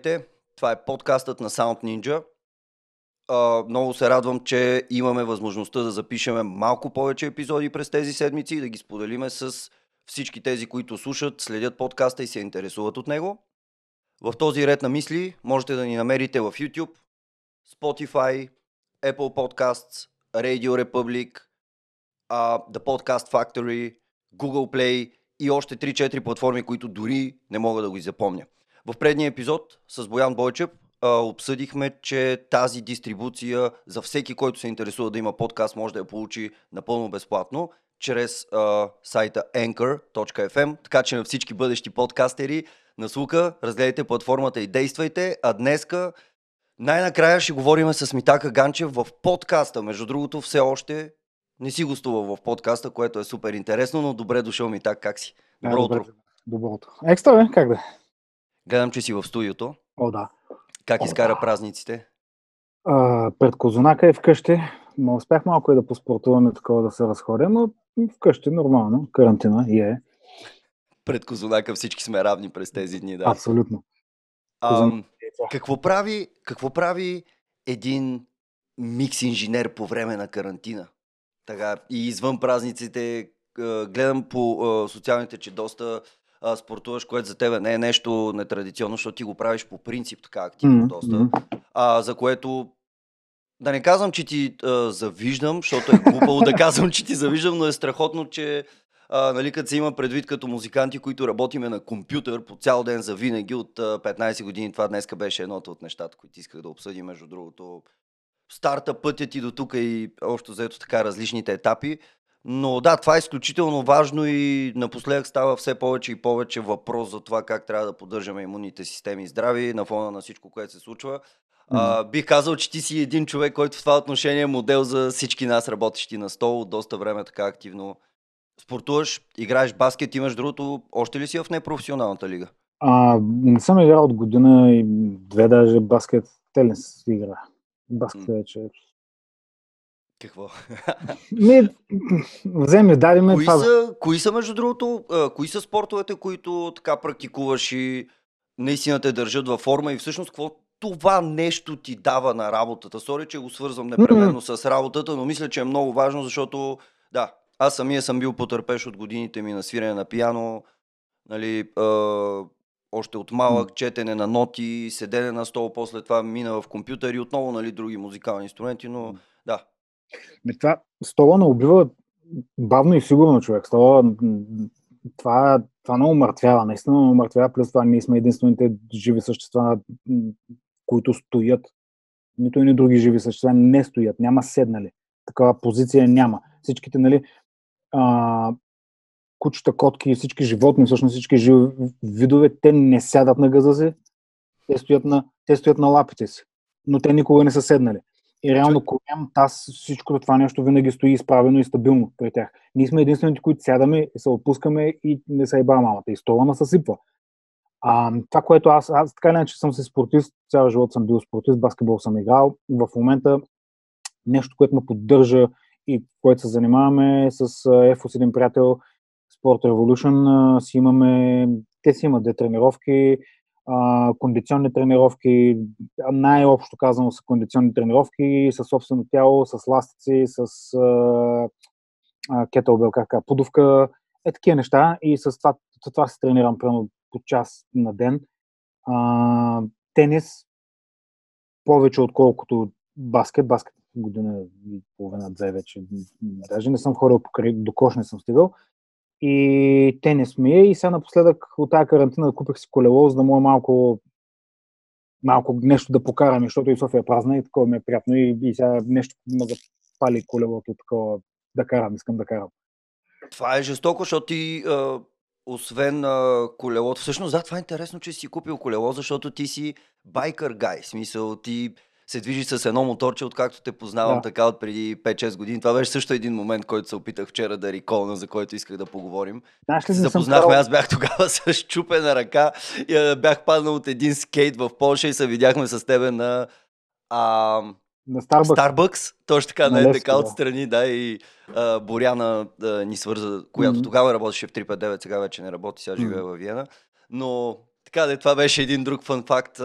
Здравейте, това е подкастът на Sound Ninja. А, много се радвам, че имаме възможността да запишеме малко повече епизоди през тези седмици и да ги споделиме с всички тези, които слушат, следят подкаста и се интересуват от него. В този ред на мисли можете да ни намерите в YouTube, Spotify, Apple Podcasts, Radio Republic, The Podcast Factory, Google Play и още 3-4 платформи, които дори не мога да го запомня. В предния епизод с Боян Бойчев обсъдихме, че тази дистрибуция за всеки, който се интересува да има подкаст, може да я получи напълно безплатно чрез а, сайта anchor.fm, така че на всички бъдещи подкастери на слуха, разгледайте платформата и действайте, а днеска най-накрая ще говорим с Митака Ганчев в подкаста. Между другото, все още не си гостува в подкаста, което е супер интересно, но добре дошъл Митак, как си? Добро утро. Добро утро. Екстра, бе? Как да? Е? Гледам, че си в студиото. О, да. Как О, изкара да. празниците? А, пред Козунака е вкъщи. Ма успях малко и да поспортуваме такова да се разходя, но вкъщи нормално. Карантина и е. Пред Козунака всички сме равни през тези дни, да. Абсолютно. Ам, какво, прави, какво прави един микс инженер по време на карантина? Така, и извън празниците, а, гледам по а, социалните, че доста а, спортуваш, което за тебе не е нещо нетрадиционно, защото ти го правиш по принцип така активно Мгм, доста. А, за което да не казвам, че ти а, завиждам, защото е глупаво да казвам, че ти завиждам, но е страхотно, че а, нали, като се има предвид като музиканти, които работиме на компютър по цял ден за винаги от а, 15 години. Това днеска беше едното от нещата, които исках да обсъдим, между другото. Старта, пътя ти до тук и общо взето така различните етапи. Но да, това е изключително важно и напоследък става все повече и повече въпрос за това как трябва да поддържаме имунните системи здрави на фона на всичко, което се случва. А, бих казал, че ти си един човек, който в това отношение е модел за всички нас, работещи на стол, доста време така активно спортуваш, играеш баскет, имаш другото, още ли си в непрофесионалната лига? А, не съм играл от година и две даже баскет. Телес игра. Баскет вече. Какво? Не, вземи, даде ме кои, това. са, кои са, между другото, а, кои са спортовете, които така практикуваш и наистина те държат във форма и всъщност какво това нещо ти дава на работата? Сори, че го свързвам непременно с работата, но мисля, че е много важно, защото да, аз самия съм бил потърпеш от годините ми на свирене на пияно, нали, а, още от малък, четене на ноти, седене на стол, после това мина в компютър и отново нали, други музикални инструменти, но да, Ами това, стола не убива бавно и сигурно човек. Стола, м, това, това не умъртвява, наистина не умъртвява, плюс това ние сме единствените живи същества, които стоят. Нито и други живи същества не стоят, няма седнали. Такава позиция няма. Всичките, нали, а, кучета, котки, всички животни, всъщност всички живи видове, те не сядат на газа си, те стоят на, те стоят на лапите си, но те никога не са седнали. И реално корем, таз, всичко това нещо винаги стои изправено и стабилно при тях. Ние сме единствените, които сядаме се отпускаме и не се еба мамата. И стола ма съсипва. А, това, което аз, аз така или иначе съм си спортист, цял живот съм бил спортист, баскетбол съм играл. В момента нещо, което ме поддържа и което се занимаваме е с EFOS един приятел, Sport Revolution, си имаме, те си имат две тренировки, а, кондиционни тренировки, най-общо казано са кондиционни тренировки със собствено тяло, с ластици, с кетълбел, как подувка, е такива неща и с това, с това се тренирам примерно по час на ден. А, тенис повече отколкото баскет. Баскет година и половина, две вече. Даже не съм ходил покрай, до кош не съм стигал. И тенис ми е. И сега напоследък от тази карантина купих си колело, за да мога малко малко нещо да покарам, защото и София е празна и такова ми е приятно. И, и сега нещо ме запали колелото такова да карам, искам да карам. Това е жестоко, защото ти, а, освен а, колелото, всъщност да, това е интересно, че си купил колело, защото ти си байкър гай, смисъл ти се движи с едно моторче, откакто те познавам Да. така от преди 5-6 години. Това беше също един момент, който се опитах вчера да реколна, за който исках да поговорим. Знаеш ли, Се запознахме, аз бях тогава с чупена ръка и а, бях паднал от един скейт в Польша и се видяхме с тебе на а, на Starbucks. Старбъкс, точно така, На на Левски, така да. отстрани, да, и а, Боряна а, ни свърза, която Мгм. тогава работеше в 359, сега вече не работи, сега живее Мгм. във Виена. Но Така де, това беше един друг фан факт.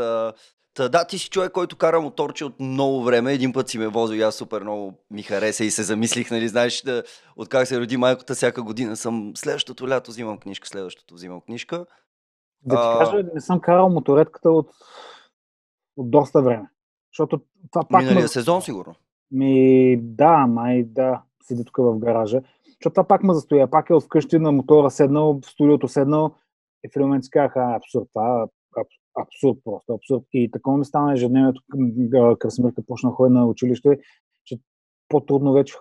Та, да, ти си човек, който кара моторче от много време. Един път си ме возил и аз супер много ми хареса и се замислих, нали, знаеш, да, от как се роди майката, всяка година съм следващото лято взимам книжка, следващото взимам книжка. Да ти кажа, не съм карал моторетката от, от доста време. Защото това пак... Миналия ме... сезон, сигурно. Ми, да, май, да, седи тук в гаража. Защото това пак ме застоя. Пак е от вкъщи на мотора седнал, в студиото седнал и в един момент си казаха, абсурд, това абсурд просто, абсурд. И такова ми стана ежедневието, Красимирка почна да ходи на училище, че по-трудно вече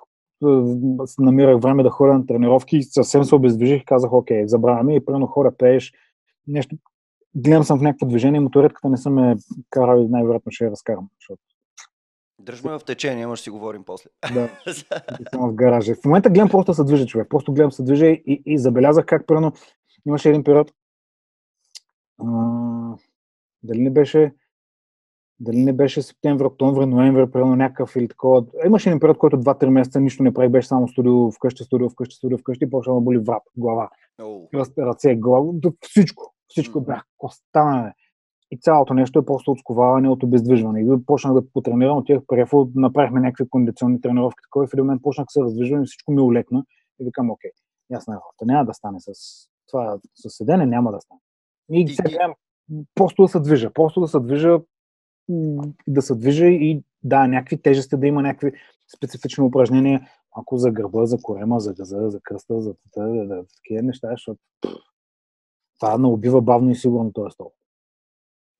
намирах време да ходя на тренировки и съвсем се обездвижих и казах, окей, забравяме и прено хора пееш, нещо, гледам съм в някакво движение, моторетката не съм е карал и най-вероятно ще я разкарам. Защото... Дръжме в течение, ама ще си говорим после. Да, съм в гаража. В момента гледам просто да се движа човек. Просто гледам се движа и, и забелязах как прено имаше един период, а, дали не беше дали не беше септември, октомври, ноември, примерно някакъв или такова. Имаше един период, който 2-3 месеца нищо не правих, беше само студио вкъщи, студио вкъщи, студио вкъщи и почва да боли врат, глава, oh. ръце, глава, всичко, всичко mm. бях, костана, и цялото нещо е просто от сковаване, от обездвижване. И почнах да потренирам, отивах префо, направихме някакви кондиционни тренировки, такова и в един момент почнах да се раздвижвам и всичко ми улекна. И викам, окей, ясна работа, няма да стане с това, с седене няма да стане. И, и сега просто да се движа, просто да се движа, да се движа и да, някакви тежести, да има някакви специфични упражнения, ако за гърба, за корема, за газа, за кръста, за такива неща, защото това не убива бавно и сигурно този стол.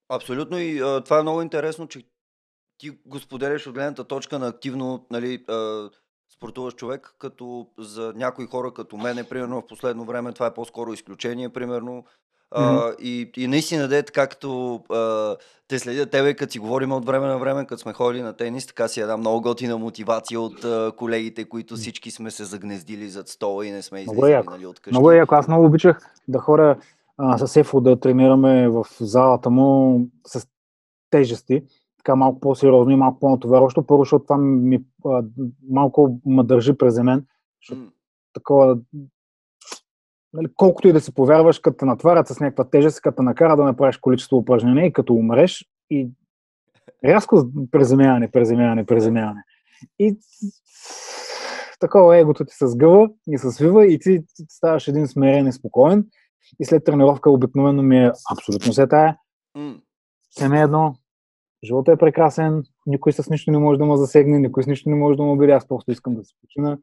Абсолютно и а, това е много интересно, че ти го споделяш от гледната точка на активно нали, а, спортуваш човек, като за някои хора като мене, примерно в последно време това е по-скоро изключение, примерно Uh, и, и наистина да е така, като uh, те следят тебе, като си говорим от време на време, като сме ходили на тенис, така си една много готина мотивация от uh, колегите, които всички сме се загнездили зад стола и не сме излизали много нали, от къщи. Много е яко. Аз много обичах да хора uh, с Ефо да тренираме в залата му с тежести, така малко по-сериозно и малко по-натоварващо. Първо, защото това ми uh, малко ме държи през мен. Mm. Такова нали, колкото и да си повярваш, като те натварят с някаква тежест, като накара да направиш количество упражнения и като умреш и рязко преземяване, преземяване, преземяване. И такова егото ти се сгъва и се свива и ти ставаш един смирен и спокоен и след тренировка обикновено ми е абсолютно се тая. Все не е едно. Животът е прекрасен, никой с нищо не може да ме засегне, никой с нищо не може да ме обиди, аз просто искам да се почина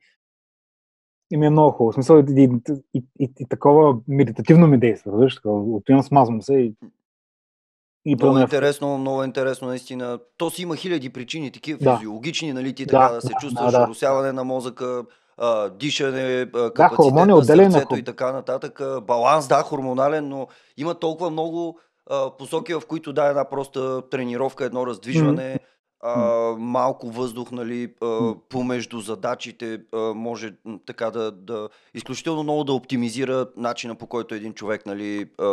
и ми е много хубаво. В смисъл и, и, и, и, и такова медитативно ми действа. Виж, отивам, смазвам се и и много е интересно, много интересно, наистина. То си има хиляди причини, такива да. физиологични, нали, ти да, така да се да, чувстваш, да, да. на мозъка, а, дишане, капацитет да, на сърцето и така нататък. Баланс, да, хормонален, но има толкова много а, посоки, в които да, една проста тренировка, едно раздвижване, mm-hmm а, малко въздух, нали, а, помежду задачите а, може така да, да изключително много да оптимизира начина по който един човек нали, а,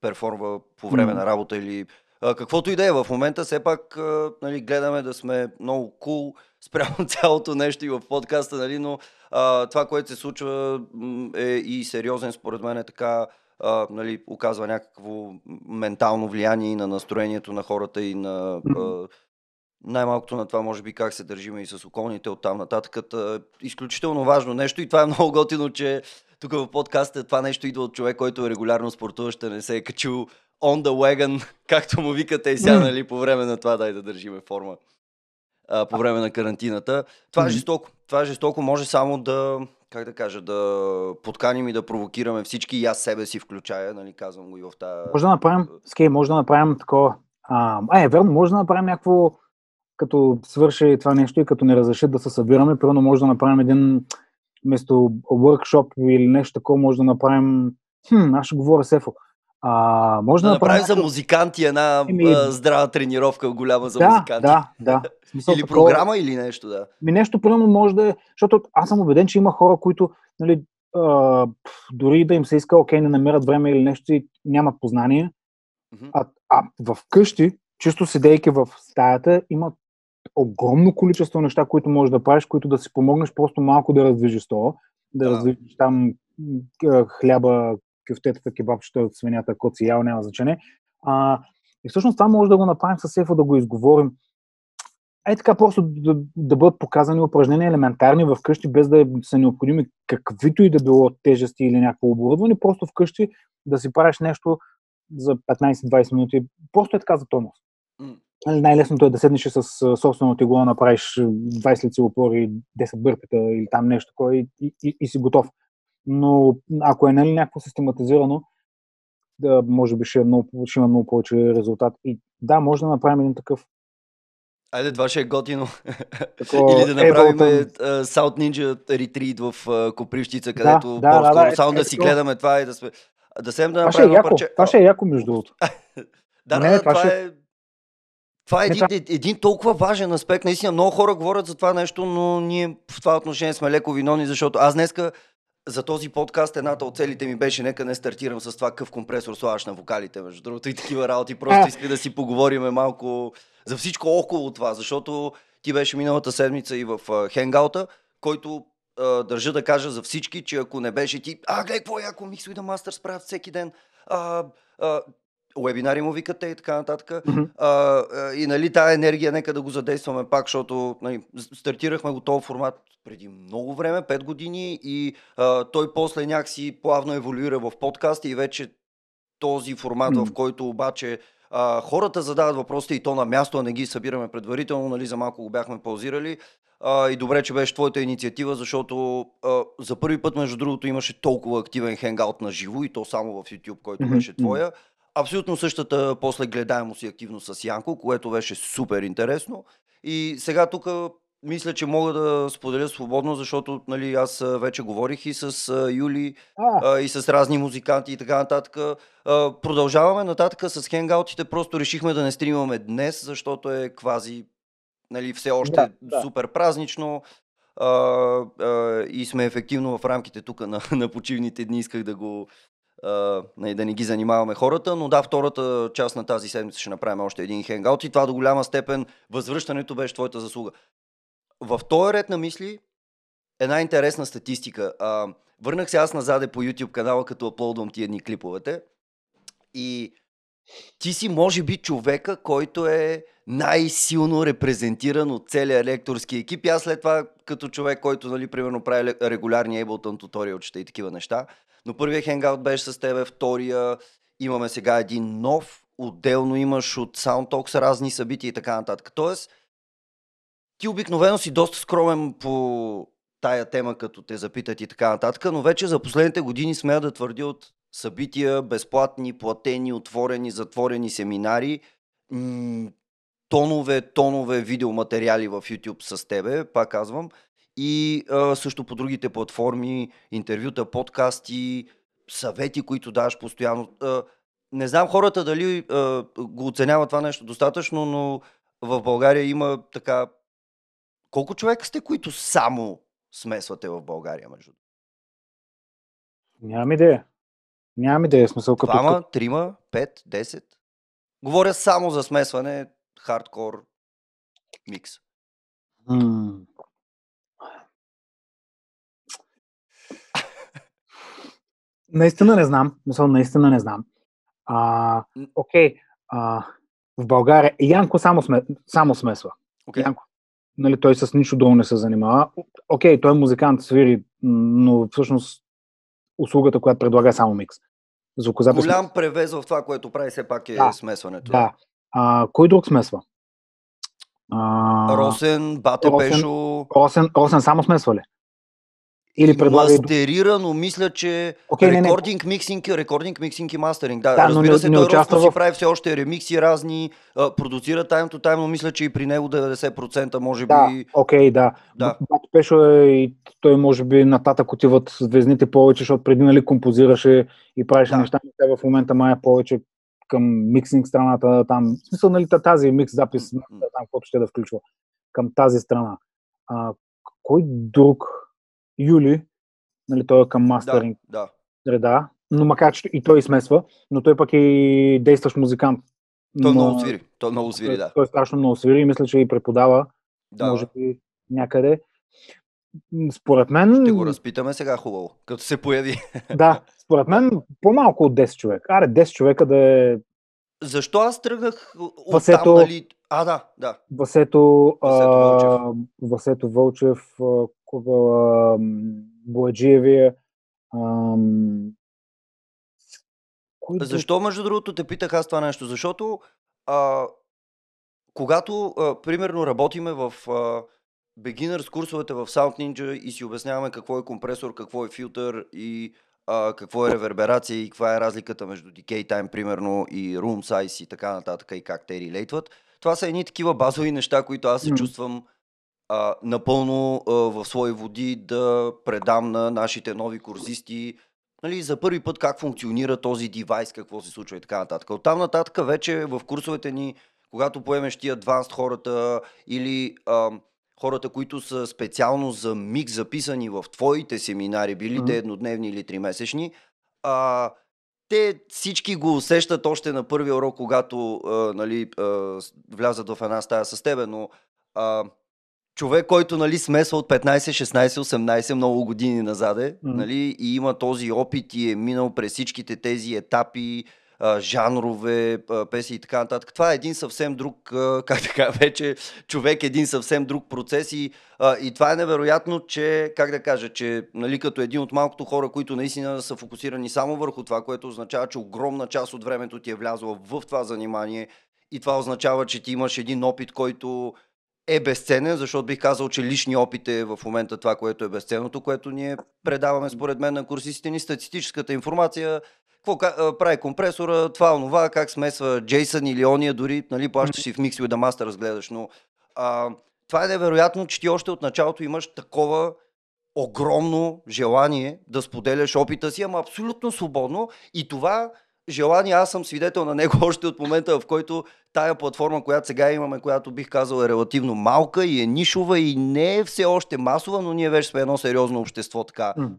перформва по време на работа или а, каквото и да е. В момента все пак а, нали, гледаме да сме много кул cool спрямо цялото нещо и в подкаста, нали, но а, това, което се случва е и сериозен според мен е така а, нали, оказва някакво ментално влияние и на настроението на хората и на а, най-малкото на това, може би, как се държиме и с околните от там нататък. Изключително важно нещо и това е много готино, че тук в подкаста това нещо идва от човек, който е регулярно спортуващ, не се е качил on the wagon, както му викате и сега, нали, по време на това дай да държиме форма а, по време на карантината. Това е жестоко. Това е жестоко. Може само да, как да кажа, да подканим и да провокираме всички и аз себе си включая, нали, казвам го и в тази... Може да направим, скей, може да направим такова... А, е, верно, може да направим някакво като свърши това нещо и като не разрешат да се събираме, примерно може да направим един вместо workshop или нещо такова, може да направим хм, аз ще говоря Сефо. А, може да, да направим за музиканти една Еми... здрава тренировка голяма за да, музиканти. Да, да. Смисъл, или такова... програма, или нещо, да. Ми нещо, примерно, може да е, защото аз съм убеден, че има хора, които нали, а, дори да им се иска, окей, не намерят време или нещо и нямат познание, mm-hmm. а, а в къщи, чисто седейки в стаята, имат огромно количество неща, които можеш да правиш, които да си помогнеш просто малко да раздвижиш стола, да, да. раздвижиш там хляба, кюфтетата, кебабчета свинята, коци, ял, няма значение. А, и всъщност това може да го направим с Ефа, да го изговорим. Е така просто да, да бъдат показани упражнения елементарни вкъщи, без да са необходими каквито и да било тежести или някакво оборудване, просто вкъщи да си правиш нещо за 15-20 минути. Просто е така за тонус. Нали, най-лесното е да седнеш с собствено тегло, да направиш 20 лице опори, 10 бърпета или там нещо, кой, и, и, и, и си готов. Но ако е нали, някакво систематизирано, да, може би ще, е много, ще има много повече резултат. И да, може да направим един такъв Айде, това ще е готино. Тако, Или да направим South Ninja Retreat в uh, Копривщица, където да, да, по-скоро да, да, само е, да си е, гледаме това и да сме... Да седем да направим това ще е яко, парче... Това ще е яко, между другото. да, не, да, това, това ще... е... Това е един, един толкова важен аспект. Наистина много хора говорят за това нещо, но ние в това отношение сме леко виновни, защото аз днеска за този подкаст едната от целите ми беше нека не стартирам с това какъв компресор слагаш на вокалите, между другото и такива работи. Просто иска да си поговориме малко за всичко около това, защото ти беше миналата седмица и в хенгаута, който а, държа да кажа за всички, че ако не беше ти, а, гледай какво яко Mix with the Masters правят всеки ден, а, а, вебинари му викате и така нататък. Mm-hmm. А, и нали тази енергия, нека да го задействаме пак, защото нали, стартирахме го този формат преди много време, 5 години и а, той после някакси плавно еволюира в подкаст и вече този формат, mm-hmm. в който обаче а, хората задават въпросите и то на място, а не ги събираме предварително, нали, за малко го бяхме паузирали. А, и добре, че беше твоята инициатива, защото а, за първи път, между другото, имаше толкова активен хенгаут на живо и то само в YouTube, който mm-hmm. беше твоя. Абсолютно същата после гледаемост и активност с Янко, което беше супер интересно. И сега тук мисля, че мога да споделя свободно, защото нали, аз вече говорих и с Юли, а. И с разни музиканти и така нататък. Продължаваме нататък с хенгаутите, просто решихме да не стримаме днес, защото е квази нали, все още да, да. супер празнично а, а, и сме ефективно в рамките тук на, на почивните дни. Исках да го Uh, да не ги занимаваме хората, но да, втората част на тази седмица ще направим още един хенгаут и това до голяма степен възвръщането беше твоята заслуга в този ред на мисли една интересна статистика. А, върнах се аз назаде по YouTube канала, като аплодвам тия едни клиповете. И ти си, може би, човека, който е най-силно репрезентиран от целия лекторски екип. И аз след това, като човек, който, нали, примерно, прави регулярни Ableton туториалчета и такива неща. Но първият хенгаут беше с тебе, втория имаме сега един нов, отделно имаш от SoundTalks разни събития и така нататък. Тоест, ти обикновено си доста скромен по тая тема, като те запитат и така нататък, но вече за последните години смея да твърдя от събития, безплатни, платени, отворени, затворени семинари, тонове, тонове видеоматериали в YouTube с тебе, пак казвам, и а, също по другите платформи, интервюта, подкасти, съвети, които даваш постоянно. А, не знам хората дали а, го оценяват това нещо достатъчно, но в България има така колко човека сте, които само смесвате в България, между Нямам идея. Нямам идея. Смисъл като... Двама, трима, пет, десет? Говоря само за смесване, хардкор, микс. М- наистина не знам. Мисъл, наистина не знам. А, окей. А, в България Янко само, сме, само смесва. Okay. Янко нали, той с нищо друго не се занимава. Окей, той е музикант, свири, но всъщност услугата, която предлага е само микс. Звукозапис... Голям превез в това, което прави все пак е да, смесването. Да. А, кой друг смесва? А... Росен, Бате Росен, Пешо... Росен, Росен само смесва ли? Или предлага... Мастерирано, мисля, че okay, рекординг, миксинг, рекординг, миксинг и мастеринг. Да, да разбира се, не, той участва в... си прави все още ремикси разни, а, продуцира тайм to time, но мисля, че и при него 90% може да, би... Окей, okay, да. да. Бато Пешо е и той може би нататък отиват звездните повече, защото преди нали композираше и правеше да. неща, но в момента мая повече към миксинг страната, там, в смисъл, нали, тази микс запис, там, което ще да включва, към тази страна. А, кой друг Юли, нали, той е към мастеринг да, да. среда, но макар че и той смесва, но той пък е действащ музикант. Той но, много свири, той много свири, да. Той страшно много свири и мисля, че и преподава, да. може би някъде. според мен... Ще го разпитаме сега хубаво, като се появи. Да, според мен по-малко от 10 човека. Аре, 10 човека да е... Защо аз тръгнах от Васето- там, нали? А, да, да. Васето, Васето а, Вълчев. Васето Вълчев, а, Купа, а, Бояджиевия. ам, кой друг? Защо, между другото, те питах аз това нещо? Защото а, когато, а, примерно, работиме в а, beginners курсовете в Sound Ninja и си обясняваме какво е компресор, какво е филтър и а, какво е реверберация и каква е разликата между decay time, примерно, и room size и така нататък и как те релейтват. Това са едни такива базови неща, които аз се Мгм. чувствам а, напълно а, в свои води да предам на нашите нови курсисти нали, за първи път как функционира този девайс, какво се случва и така нататък. От там нататък вече в курсовете ни, когато поемеш ти advanced хората или а, хората, които са специално за миг записани в твоите семинари, били те еднодневни или тримесечни, а, те всички го усещат още на първия урок, когато а, нали, а, влязат в една стая с тебе, но а, човек, който нали, смесва от 15, 16, 18 много години назаде нали, и има този опит и е минал през всичките тези етапи, жанрове, песни и така нататък. Това е един съвсем друг, как така вече, човек, един съвсем друг процес и, и това е невероятно, че, как да кажа, че нали, като един от малкото хора, които наистина са фокусирани само върху това, което означава, че огромна част от времето ти е влязла в това занимание и това означава, че ти имаш един опит, който е безценен, защото бих казал, че личният опит е в момента това, което е безценното, което ние предаваме според мен на курсистите ни, статистическата информация, какво прави компресора, това, онова, как смесва Джейсън или ония, дори нали, плащаш си в with the Master, разгледаш, но а, това е невероятно, че ти още от началото имаш такова огромно желание да споделяш опита си, ама абсолютно свободно. И това желание, аз съм свидетел на него още от момента, в който тая платформа, която сега имаме, която бих казал е релативно малка и е нишова и не е все още масова, но ние вече сме едно сериозно общество така. М.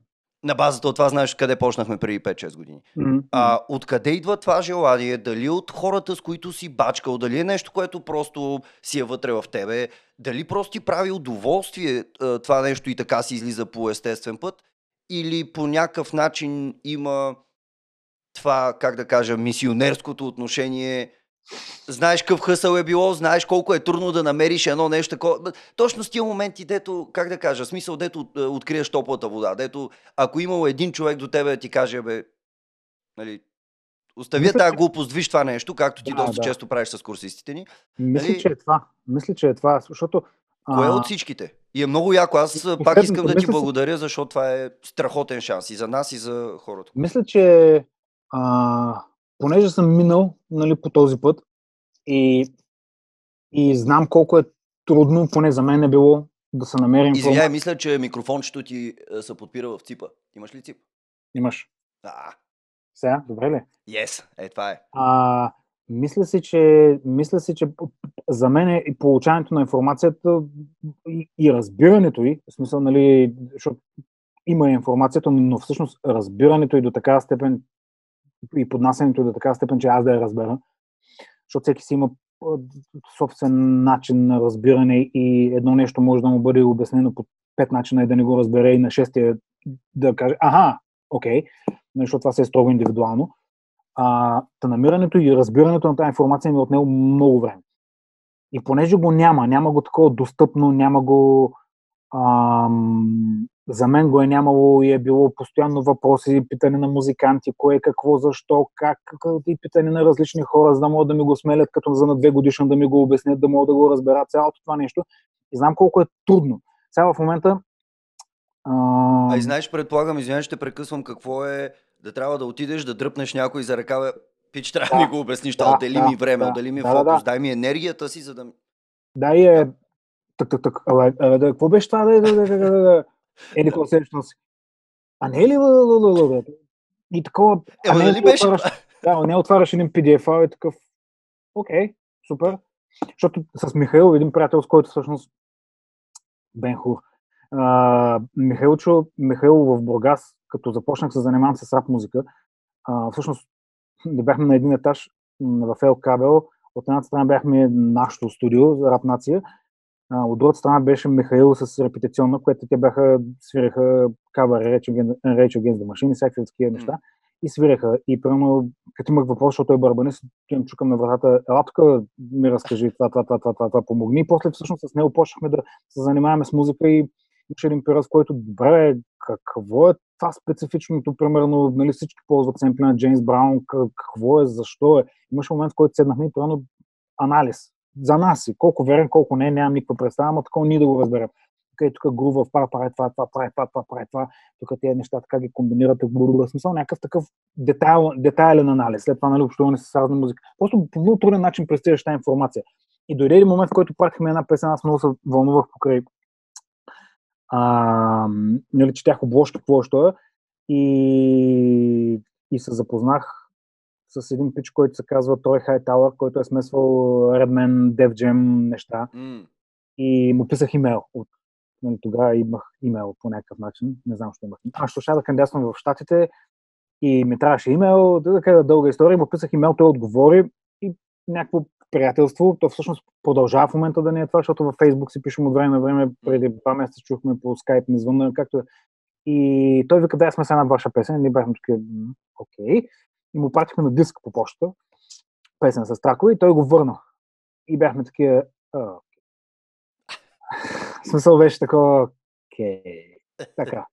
На базата от това знаеш къде почнахме преди 5-6 години. М, А, откъде идва това желание? Дали от хората, с които си бачкал? Дали е нещо, което просто си е вътре в тебе? Дали просто ти прави удоволствие това нещо и така си излиза по естествен път? Или по някакъв начин има това, как да кажа, мисионерското отношение? Знаеш какъв хъсъл е било, знаеш колко е трудно да намериш едно нещо такова. Точно с тия моменти, дето, как да кажа, смисъл, дето е, откриеш топлата вода, дето ако имало един човек до тебе да ти каже, бе, нали, оставя Мисля, тази глупост, виж това нещо, както ти Да, доста да. често правиш с курсистите ни. Мисля, Нали? че е това. Мисля, че е това, защото... Кое е а, от всичките? И е много яко. Аз а, пак искам да ти благодаря, защото това е страхотен шанс и за нас, и за хората. Мисля, че а, понеже съм минал нали, по този път и, и знам колко е трудно, поне за мен е било да се намерим. Извинявай, мисля, че микрофончето ти е, се подпира в ципа. Имаш ли цип? Имаш. А, Сега, добре ли? yes, е, това е. А, мисля си, че, мисля си, че за мен е и получаването на информацията и, и разбирането й, в смисъл, нали, защото има информацията, но всъщност разбирането и до такава степен и поднасянето и до такава степен, че аз да я разбера, защото всеки си има собствен начин на разбиране и едно нещо може да му бъде обяснено по пет начина и да не го разбере и на шестия да каже, аха, окей, нали, защото това се е строго индивидуално. А, та намирането и разбирането на тази информация ми е отнело много време. И понеже го няма, няма го такова достъпно, няма го ам, за мен го е нямало и е било постоянно въпроси, питане на музиканти, кое, какво, защо, как, и питане на различни хора, за да могат да ми го смелят като за на две годишно да ми го обяснят, да могат да го разберат цялото това нещо. И знам колко е трудно. Сега в момента А и знаеш, предполагам, извинявай, ще прекъсвам, какво е да трябва да отидеш да дръпнеш някой за ръка, бе, пич, трябва да, Да, ми го обясниш, да, да, отдели да, ми време, да, отдели ми да, да, фокус, да. дай ми енергията си, за да... Да, и е. Так, так, так. Абе, абе, да, какво беше това? Да, да, да, да, да, да. Еди, какво сещам си? А не е ли? И такова. а Ема не, дали не беше? Отваряш, да, не отваряш един PDF файл и такъв. Окей, супер. Защото с Михаил, един приятел, с който всъщност Бен Хур. А, Михаилчо, Михаил в Бургас, като започнах се занимавам с рап музика, а, всъщност не бяхме на един етаж в Ел Кабел. От една страна бяхме нашето студио рап нация, А, от другата страна беше Михаил с репетиционна, което те бяха, свираха кавър Rage Against the Machine и всякакви такива неща. И свираха. И примерно, като имах въпрос, защото той е барабанист, им чукам на вратата, ела тук ми разкажи това, това, това, това, това, това, помогни. И после всъщност с него почнахме да се занимаваме с музика и имаше един период, в който, добре, какво е това специфичното, примерно, нали, всички ползват семпли на Джеймс Браун, какво е, защо е. Имаше момент, в който седнахме и примерно анализ за нас си. Колко верен, колко не, нямам никаква представа, но такова ние да го разберем. Окей, тук грува, прави, прави това, това, прави това, това, прави това, тук тези неща така ги комбинирате, в смисъл някакъв такъв детайл, детайлен анализ. След това, нали, общуване с разна музика. Просто по много труден начин представяш тази информация. И дойде един момент, в който пратихме една песен, аз много се вълнувах покрай а, нали, четях обложка, какво е, и, и се запознах с един пич, който се казва Той Хайтауър, който е смесвал Redman, Def Jam неща. Mm. И му писах имейл. От, нали, тогава имах имейл по някакъв начин. Не знам, що имах. Аз ще да кандидатствам в Штатите и ми трябваше имейл, да кажа дълга история. Му писах имейл, той отговори и някакво приятелство. То всъщност продължава в момента да не е това, защото във Facebook си пишем от време на време. Преди два месеца чухме по скайп, ми звънна, както е. И той вика, да, сме с една ваша песен. Ние бяхме такива, окей. И му пратихме на диск по почта, песен с тракове и той го върна. И бяхме такива, смисъл беше такова, окей, така.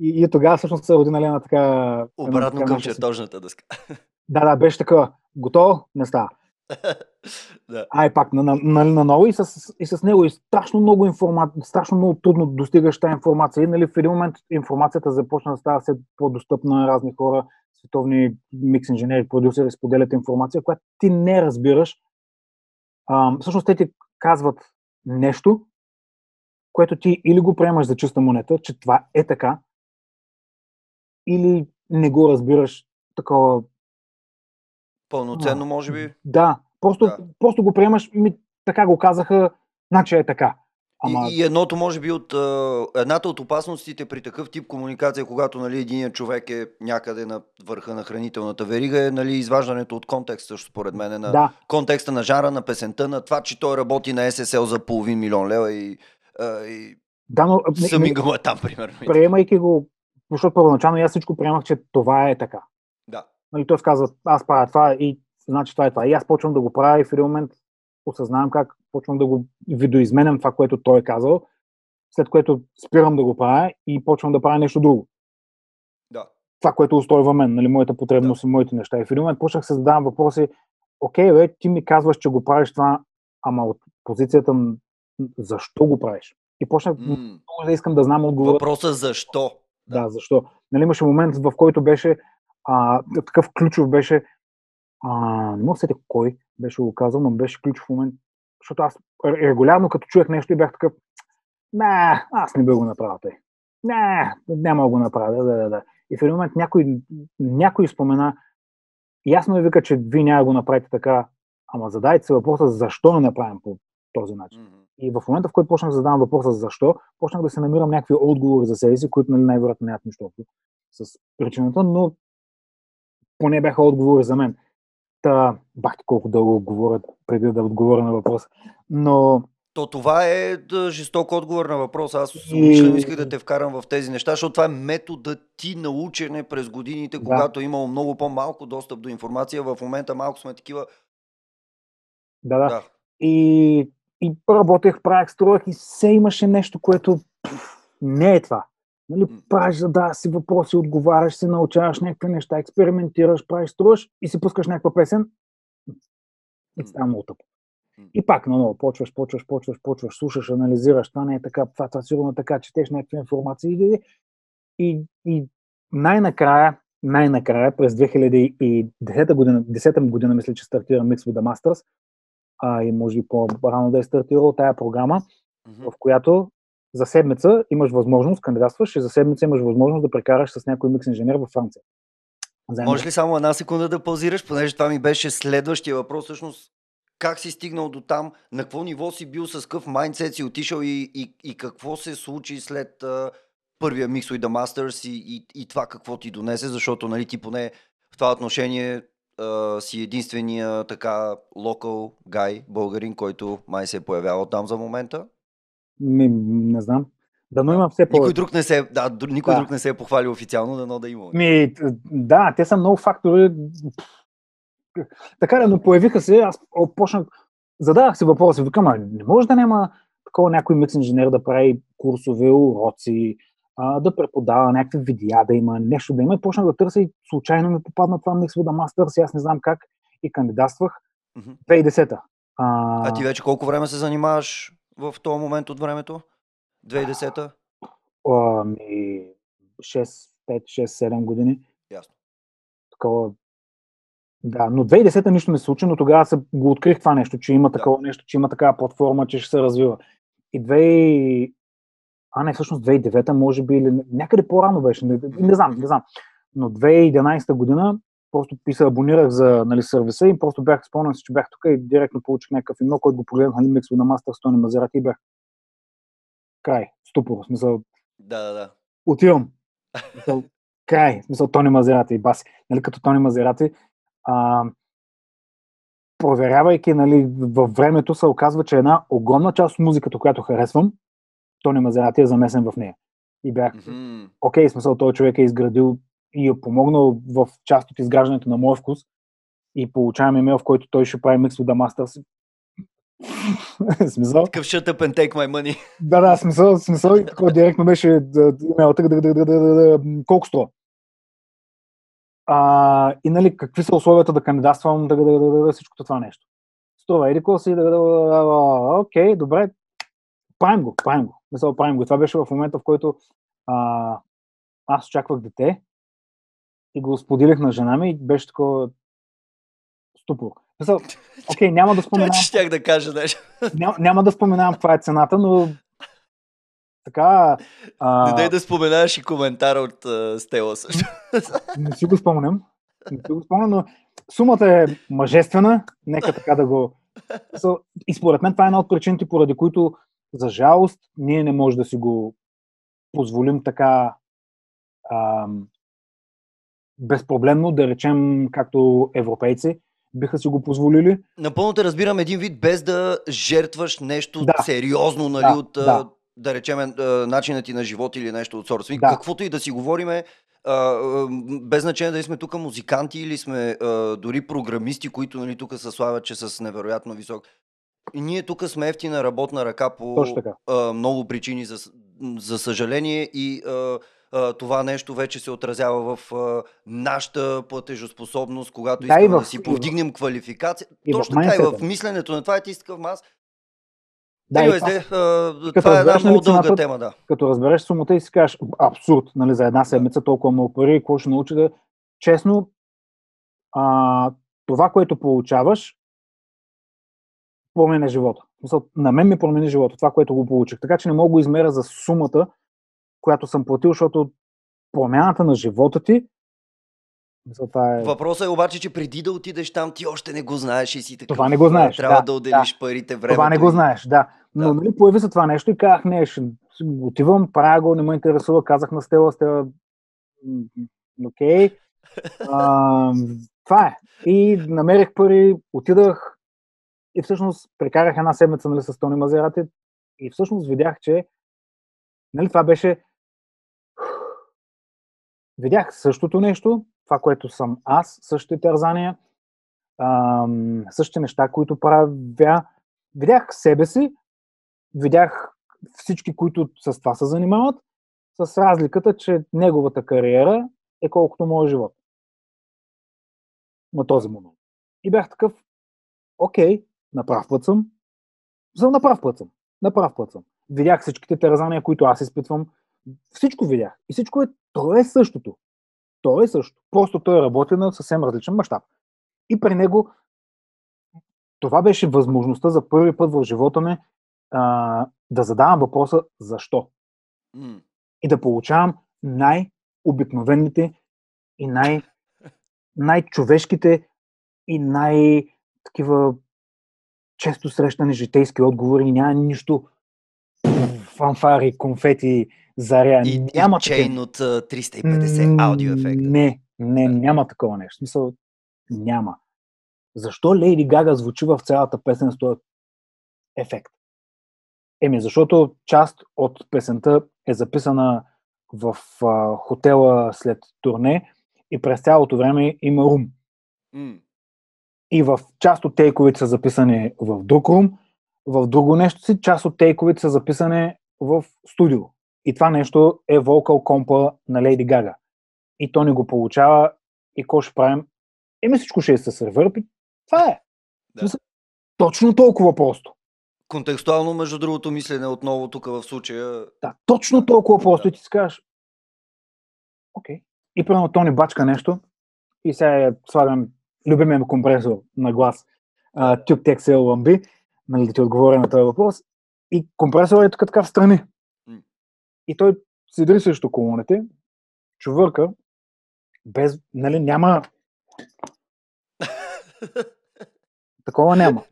И, и тогава всъщност се роди нали, на така... Обратно към чертожната дъска. Да, да, беше така, готово, не става. да. Ай пак на, на, на, на ново и с, и с него и страшно много информация, страшно много трудно достигаш тази информация. И нали, в един момент информацията започна да става все по-достъпна на разни хора, световни микс инженери, продюсери споделят информация, която ти не разбираш. А, всъщност те ти казват нещо, което ти или го приемаш за чиста монета, че това е така, или не го разбираш такова Пълноценно, може би. Да, просто, да. просто го приемаш, ми, така го казаха, значи е така. Ама... И, и едното, може би, от едната от опасностите при такъв тип комуникация, когато нали, един човек е някъде на върха на хранителната верига, е нали, изваждането от контекста, според мен, на да. контекста на жара, на песента, на това, че той работи на ССЛ за половин милион лева и, и да, но, саминга му е там, примерно. Приемайки го, защото първоначално аз всичко приемах, че това е така. Да. Нали, той казва, аз правя това и значи това е това. И аз почвам да го правя и в един момент осъзнавам как почвам да го видоизменям това, което той е казал, след което спирам да го правя и почвам да правя нещо друго. Да. Това, което устройва мен, нали, моята потребност да. и моите неща. И в един момент почнах се задавам въпроси, окей, бе, ти ми казваш, че го правиш това, ама от позицията защо го правиш? И почнах mm. да искам да знам отговор. Въпросът защо? Да, защо. Нали, имаше момент, в който беше а, такъв ключов беше, а, не мога да кой беше го казал, но беше ключов момент, защото аз регулярно като чуех нещо и бях такъв, не, аз не би го направил тъй. Не, няма да го направя, да, да, да. И в един момент някой, някой спомена, ясно ми вика, че вие няма го направите така, ама задайте се въпроса защо не направим по този начин. Mm-hmm. И в момента, в който почнах да задавам въпроса защо, почнах да се намирам някакви отговори за себе си, които нали, най-вероятно нямат нищо общо с причината, но поне бяха отговори за мен. Та, бахте колко дълго говорят преди да отговоря на въпроса. Но то това е да, жесток отговор на въпроса. Аз умишлено исках да те вкарам в тези неща, защото това е метода ти на учене през годините, да. когато е имало много по-малко достъп до информация. В момента малко сме такива. Да, да. да. И, и работех, правех, строях и все имаше нещо, което не е това. Нали, правиш, да си въпроси, отговаряш се, научаваш някакви неща, експериментираш, правиш, струваш и си пускаш някаква песен и става много тъпо. И пак наново почваш, почваш, почваш, почваш, слушаш, анализираш, това не е така, това, това сигурно така, четеш някакви информации и, и, и най-накрая, най-накрая през 2010 година, 10 година мисля, че стартира Mix with the Masters, а, и може и по-рано да е стартирал тая програма, mm-hmm. в която за седмица имаш възможност, кандидатстваш и за седмица имаш възможност да прекараш с някой микс инженер във Франция. Заедно. Може ли само една секунда да паузираш, понеже това ми беше следващия въпрос, всъщност как си стигнал до там, на какво ниво си бил, с какъв майндсет си отишъл и, и, и какво се случи след uh, първия Mix with the Masters и, и, и това какво ти донесе, защото нали, ти поне в това отношение а, си единствения така локал гай, българин, който май се е появявал там за момента. Ми, не знам. Дано има все по... Никой друг не се, да, дру- никой Да. друг не се е похвалил официално, дано да има. Ми, да, те са много фактори. Така да, но появиха се, аз почнах, задавах си въпроса, викам, а не може да няма такова някой микс инженер да прави курсове, уроци, а, да преподава някакви видеа да има, нещо да има. И почнах да търся и случайно ми попадна това Mix with the Masters и аз не знам как и кандидатствах Мгм. 2010-та. А, А ти вече колко време се занимаваш в този момент от времето? 2010-та? Ами, 6, 5, 6, 7 години. Ясно. Такова... Да, но 2010-та нищо не се случи, но тогава се го открих това нещо, че има такова нещо, че има такава платформа, че ще се развива. И 2... А, не, всъщност 2009-та, може би, или някъде по-рано беше, не, не знам, не знам. Но 2011 година просто се абонирах за нали, сервиса и просто бях, спомням си, че бях тук и директно получих някакъв имейл, който го погледнах нали, микс на мастер Стони Мазерати и бях край, ступор, в смисъл, Да, да, да. отивам. Смисъл, край, в смисъл Тони Мазерати и баси. Нали, като Тони Мазерати, а, проверявайки нали, във времето се оказва, че една огромна част от музиката, която харесвам, Тони Мазерати е замесен в нея. И бях, окей, в смисъл, този човек е изградил и е помогнал в част от изграждането на моя вкус и получавам имейл, в който той ще прави микс от Masters. Смисъл, Такъв shut up and take my money. да, да, смисъл, смисъл и такова директно беше имейл, колко струва. А, и нали, какви са условията да кандидатствам, да, да, да, да, всичкото това нещо. Струва, еди си, да, да, да, окей, добре, правим го, правим го. Мисъл, правим го. Това беше в момента, в който а, аз очаквах дете и го споделих на жена ми и беше такова ступор. Мисъл, окей, няма да споменавам Че щях да кажа нещо. няма, няма да споменавам каква е цената, но така... Не А, дай да споменаваш и коментара от uh, Стела също. Не си го спомням. Не си го спомням, но сумата е мъжествена. Нека така да го... И според мен това е една от причините, поради които, за жалост, ние не можем да си го позволим така ам, безпроблемно, да речем, както европейци биха си го позволили. Напълно те разбирам един вид, без да жертваш нещо Да. сериозно, нали, Да, от, да. да речем, начинът ти на живот или нещо от сорта. Да. Каквото и да си говориме, без значение дали сме тук музиканти или сме дори програмисти, които нали, тук се славят, че с невероятно висок. И ние тук сме ефтина работна ръка по много причини, за, за съжаление, и това нещо вече се отразява в нашата платежоспособност, когато Да, искаме да в- си и в- повдигнем квалификация. и Точно така и в мисленето на това е истинска аз. Да, Да, и Anyways, това- като това е една нали, много дълга цената- тема, да. като разбереш сумата и си кажеш абсурд, нали, за една седмица толкова много пари, какво ще научи да... Честно, а, това, което получаваш, променя живота. На мен ми промени живота, това, което го получих. Така че не мога да измеря за сумата, която съм платил, защото промяната на живота ти, това е... Въпросът е обаче, че преди да отидеш там, ти още не го знаеш и си такъв. Това не го знаеш, Трябва да, да, отделиш да. парите, времето. Това не го знаеш, да. Но Да. нали, появи се това нещо и казах, не, ще отивам, правя го, не ме интересува, казах на Стела, Стела, окей. А, това е. И намерих пари, отидах и всъщност прекарах една седмица нали, с Тони Мазерати и всъщност видях, че нали, това беше видях същото нещо, това, което съм аз, същите тързания, същите неща, които правя. Видях себе си, видях всички, които с това се занимават, с разликата, че неговата кариера е колкото моят живот. На този момент. И бях такъв, окей, на прав път съм. За на прав път съм. На прав път съм. Видях всичките тързания, които аз изпитвам. Всичко видях. И всичко е, то е същото. То е също. Просто той работи на съвсем различен мащаб. И при него това беше възможността за първи път в живота ми а, да задавам въпроса защо. М. И да получавам най-обикновените и най- най-човешките и най-такива често срещани житейски отговори. Няма нищо фанфари, конфети, заря. И, няма и чейн такива. от а, 350 аудио ефекта. Не, не, няма такова нещо. В Смисъл, Няма. Защо Лейди Гага звучи в цялата песен с този ефект? Еми, защото част от песента е записана в а, хотела след турне и през цялото време има рум. М. И в част от тейковете са записани в друг рум, в друго нещо си, част от тейковете са записани в студио. И това нещо е вокал компа на Лейди Гага. И то не го получава и какво ще правим? Еми всичко ще е с ревърб това е. Да. Точно толкова просто. Контекстуално, между другото, мислене отново тук в случая. Да, точно толкова просто. Да. И ти си кажеш, окей. И примерно Тони бачка нещо и сега слагам любимия ми компресор на глас. Uh, TubeTex LMB, нали, да ти отговоря на този въпрос. И компресорът е тук така в страни. И той седи срещу колоните, чувърка, без, нали, няма, такова няма.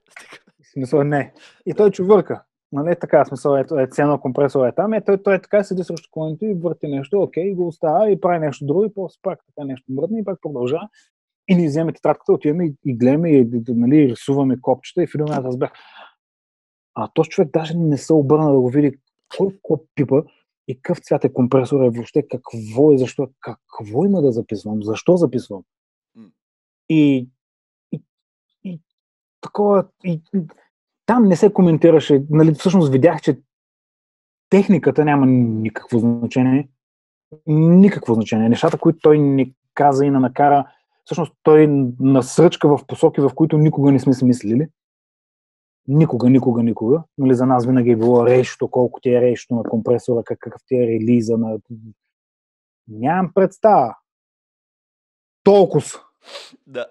В смисъл не. И той чувърка. Нали, така, смисъл, ето, е, цена компресор е там, е, той, той така седи срещу колоните и върти нещо, окей, и го остава и прави нещо друго, и после пак така нещо мръдне и пак продължава. И ни вземе тетрадката, отиваме и, и гледаме и нали, рисуваме копчета и в един момент аз бях. А този човек даже не се обърна да го види кой какво пипа и какъв цвят е компресор е въобще, какво е, защо, какво има да записвам, защо записвам. И, и, и такова, и, и, там не се коментираше, нали, всъщност видях, че техниката няма никакво значение. Никакво значение. Нещата, които той не каза и не накара, всъщност той насръчка в посоки, в които никога не сме си мислили. Никога, никога, никога. Нали, за нас винаги е било рейшто, колко ти е рейшто на компресора, как- какъв ти е релиза на... Нямам представа. Толкова. Да.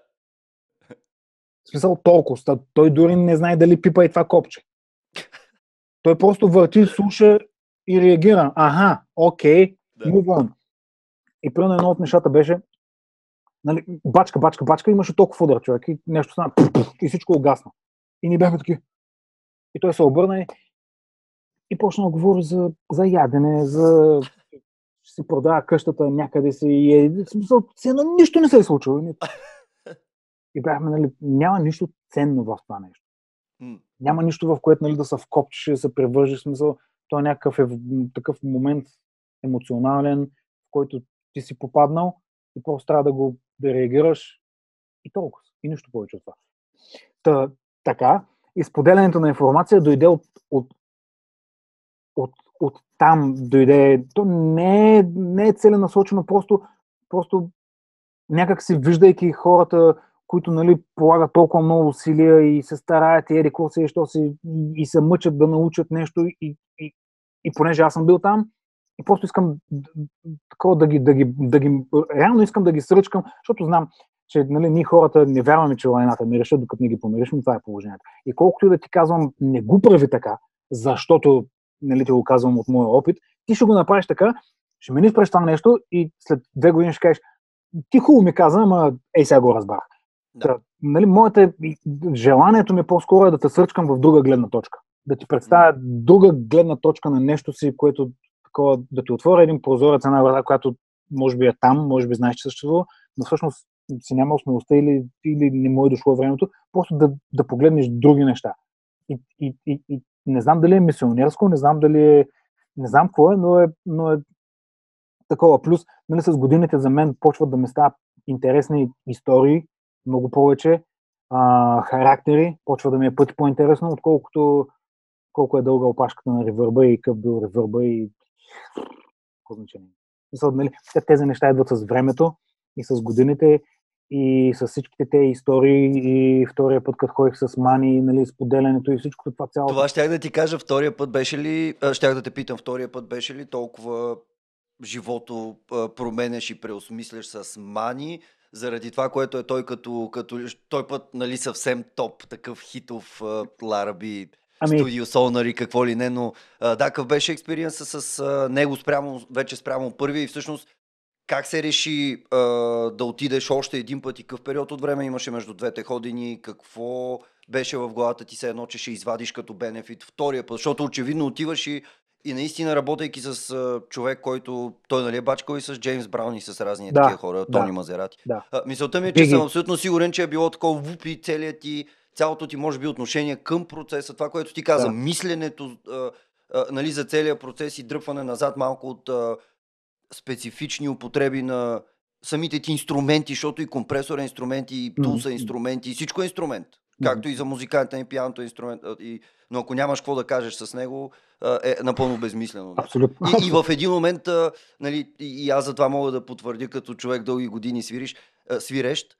В смисъл толкова. Той дори не знае дали пипа и това копче. Той просто върти, слуша и реагира. Аха, окей, Да. move. И примерно едно от нещата беше, нали, бачка, бачка, бачка, имаше толкова удар човек и нещо стана, и всичко угасна. И ни бяхме таки. И той се обърна и, и почна да говори за, за ядене, за ще си продава къщата някъде си и е, в смисъл, едно нищо не се е случило. И- бяхме, нали, няма нищо ценно в това нещо. Няма нищо, в което нали, да се вкопчиш, да се превържиш. Смисъл, то е някакъв ев... такъв момент емоционален, в който ти си попаднал и просто трябва да го да реагираш и толкова. И нищо повече от това. Та, така, и на информация дойде от, от, от, от там, дойде. То не е, не е целенасочено, просто, просто някак си виждайки хората, които нали, полагат толкова много усилия и се стараят и еди си, и, си, и, се мъчат да научат нещо и, и, и понеже аз съм бил там, и просто искам такова да ги, да ги, да ги, реално искам да ги сръчкам, защото знам, че нали, ние хората не вярваме, че лайната ми решат, докато не ги помириш, но това е положението. И колкото и да ти казвам, не го прави така, защото нали, ти го казвам от моя опит, ти ще го направиш така, ще минеш през това нещо и след две години ще кажеш, ти хубаво ми каза, ама ей сега го разбрах. Да. Та, нали, моята, желанието ми е по-скоро е да те сръчкам в друга гледна точка. Да ти представя друга гледна точка на нещо си, което такова, да ти отворя един прозорец, една врата, която може би е там, може би знаеш, че съществува, но всъщност си нямал смелостта или, или не му е дошло времето, просто да, да погледнеш други неща. И, и, и, и не знам дали е мисионерско, не знам дали е, не знам какво е, но е, но е такова. Плюс, нали, с годините за мен почват да ми стават интересни истории, много повече, а, характери, почва да ми е пъти по-интересно, отколкото колко е дълга опашката на ревърба и къв бил ревърба и какво значение. Нали, те- тези неща идват с времето и с годините и с всичките те истории и втория път, като ходих с Мани, нали, споделянето и всичко това цялото. Това щях да ти кажа, втория път беше ли, а, щях да те питам, втория път беше ли толкова живото а, променяш и преосмисляш с Мани, заради това, което е той като, като той път, нали, съвсем топ, такъв хитов Лараби, Ами- Солнар и какво ли не, но а, да, какъв беше експириенса с а, него спрямо, вече спрямо първия и всъщност как се реши а, да отидеш още един път и какъв период от време имаше между двете ходени, какво беше в главата ти се едно, че ще извадиш като бенефит втория път, защото очевидно отиваш и, И наистина, работейки с а, човек, който той нали е бачкал и с Джеймс Браун и с разни Да, такива хора, да, Тони Мазерати. да. А, мисълта ми е, че Биги. съм абсолютно сигурен, че е било такова вупи целият ти, цялото ти, може би, отношение към процеса, това, което ти каза, Да. мисленето а, а, нали, за целият процес и дръпване назад малко от а, специфични употреби на самите ти инструменти, защото и компресор е инструмент, и тул са инструменти, и всичко е инструмент. Както и за музиканта, и пианото е инструмент. И, но ако нямаш какво да кажеш с него, е напълно безмислено. да. Абсолютно. И, и в един момент, нали, и, аз за това мога да потвърдя, като човек дълги години свириш, свирещ,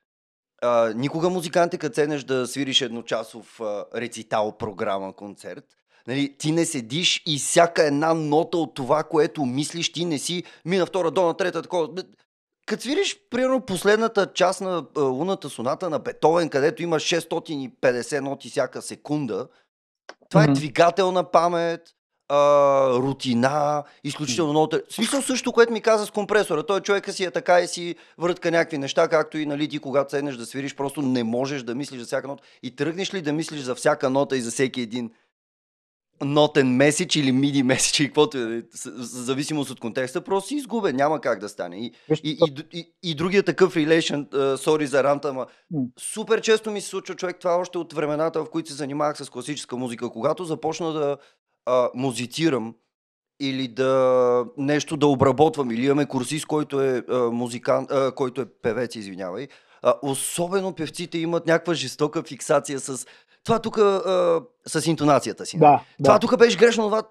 а, никога музиканте, като седнеш да свириш едночасов а, рецитал, програма, концерт, нали, ти не седиш и всяка една нота от това, което мислиш, ти не си мина втора, до на трета, такова. Като свириш, примерно, последната част на луната соната на Бетовен, където има 650 ноти всяка секунда, това е Мгм. двигателна памет, а, рутина, изключително много. тър- Смисъл също, което ми каза с компресора. Той човека си е така и си въртка някакви неща, както и нали, ти, когато седнеш да свириш, просто не можеш да мислиш за всяка нота. И тръгнеш ли да мислиш за всяка нота и за всеки един нотен меседж или миди меседж, или каквото е, в зависимост от контекста, просто си изгубен, няма как да стане. И, Виж, и, и, и, и другия такъв relation, uh, sorry за ранта, ама супер често ми се случва човек това още от времената, в които се занимавах с класическа музика. Когато започна да а, музицирам или да нещо да обработвам, или имаме курсист, който е а, музикант, а, който е певец, извинявай, а, особено певците имат някаква жестока фиксация с това тук с интонацията си. Да, Това да. тук беше грешно, това.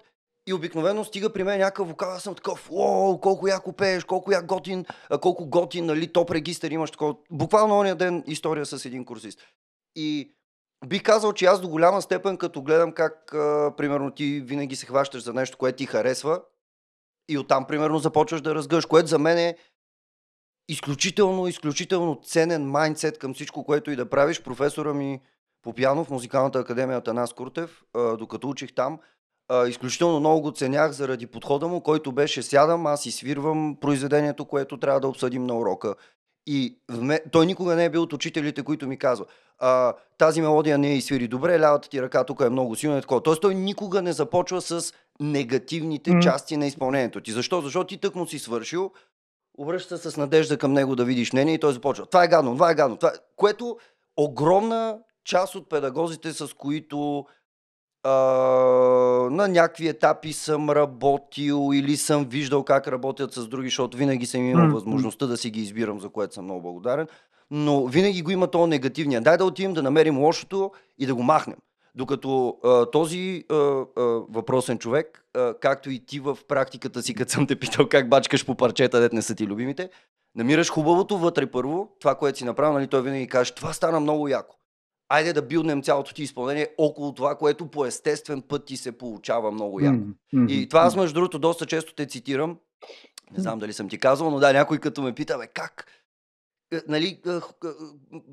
И обикновено стига при мен някакъв вокал, аз съм такъв, о, колко яко пееш, колко як готин, колко готин, нали, топ регистър имаш такова. Буквално ония ден история с един курсист. И бих казал, че аз до голяма степен, като гледам как, а, примерно, ти винаги се хващаш за нещо, което ти харесва, и оттам, примерно, започваш да разгъш, което за мен е изключително, изключително ценен майндсет към всичко, което и да правиш. Професора ми по пиано в Музикалната академия Атанас Куртев, докато учих там, изключително много го ценях заради подхода му, който беше сядам, аз и свирвам произведението, което трябва да обсъдим на урока. И вме... той никога не е бил от учителите, които ми казва, а, тази мелодия не е свири добре, лявата ти ръка тук е много силна и такова. Тоест той никога не започва с негативните М. части на изпълнението ти. Защо? Защото ти тък му си свършил, обръща с надежда към него да видиш мнение и той започва. Това е гадно, това е гадно. Това... е-» Което огромна част от педагозите, с които а, на някакви етапи съм работил или съм виждал как работят с други, защото винаги съм имал възможността да си ги избирам, за което съм много благодарен. Но винаги го има то негативния. Дай да отидем да намерим лошото и да го махнем. Докато а, този а, а, въпросен човек, а, както и ти в практиката си, като съм те питал как бачкаш по парчета, дет не са ти любимите, намираш хубавото вътре първо, това, което си направил, нали, той винаги каже, това стана много яко. Айде да билднем цялото ти изпълнение около това, което по естествен път ти се получава много яко. М, И това аз, между другото, доста често те цитирам. Не знам дали съм ти казвал, но да, някой като ме пита, бе, как? Е, Нали, е, е,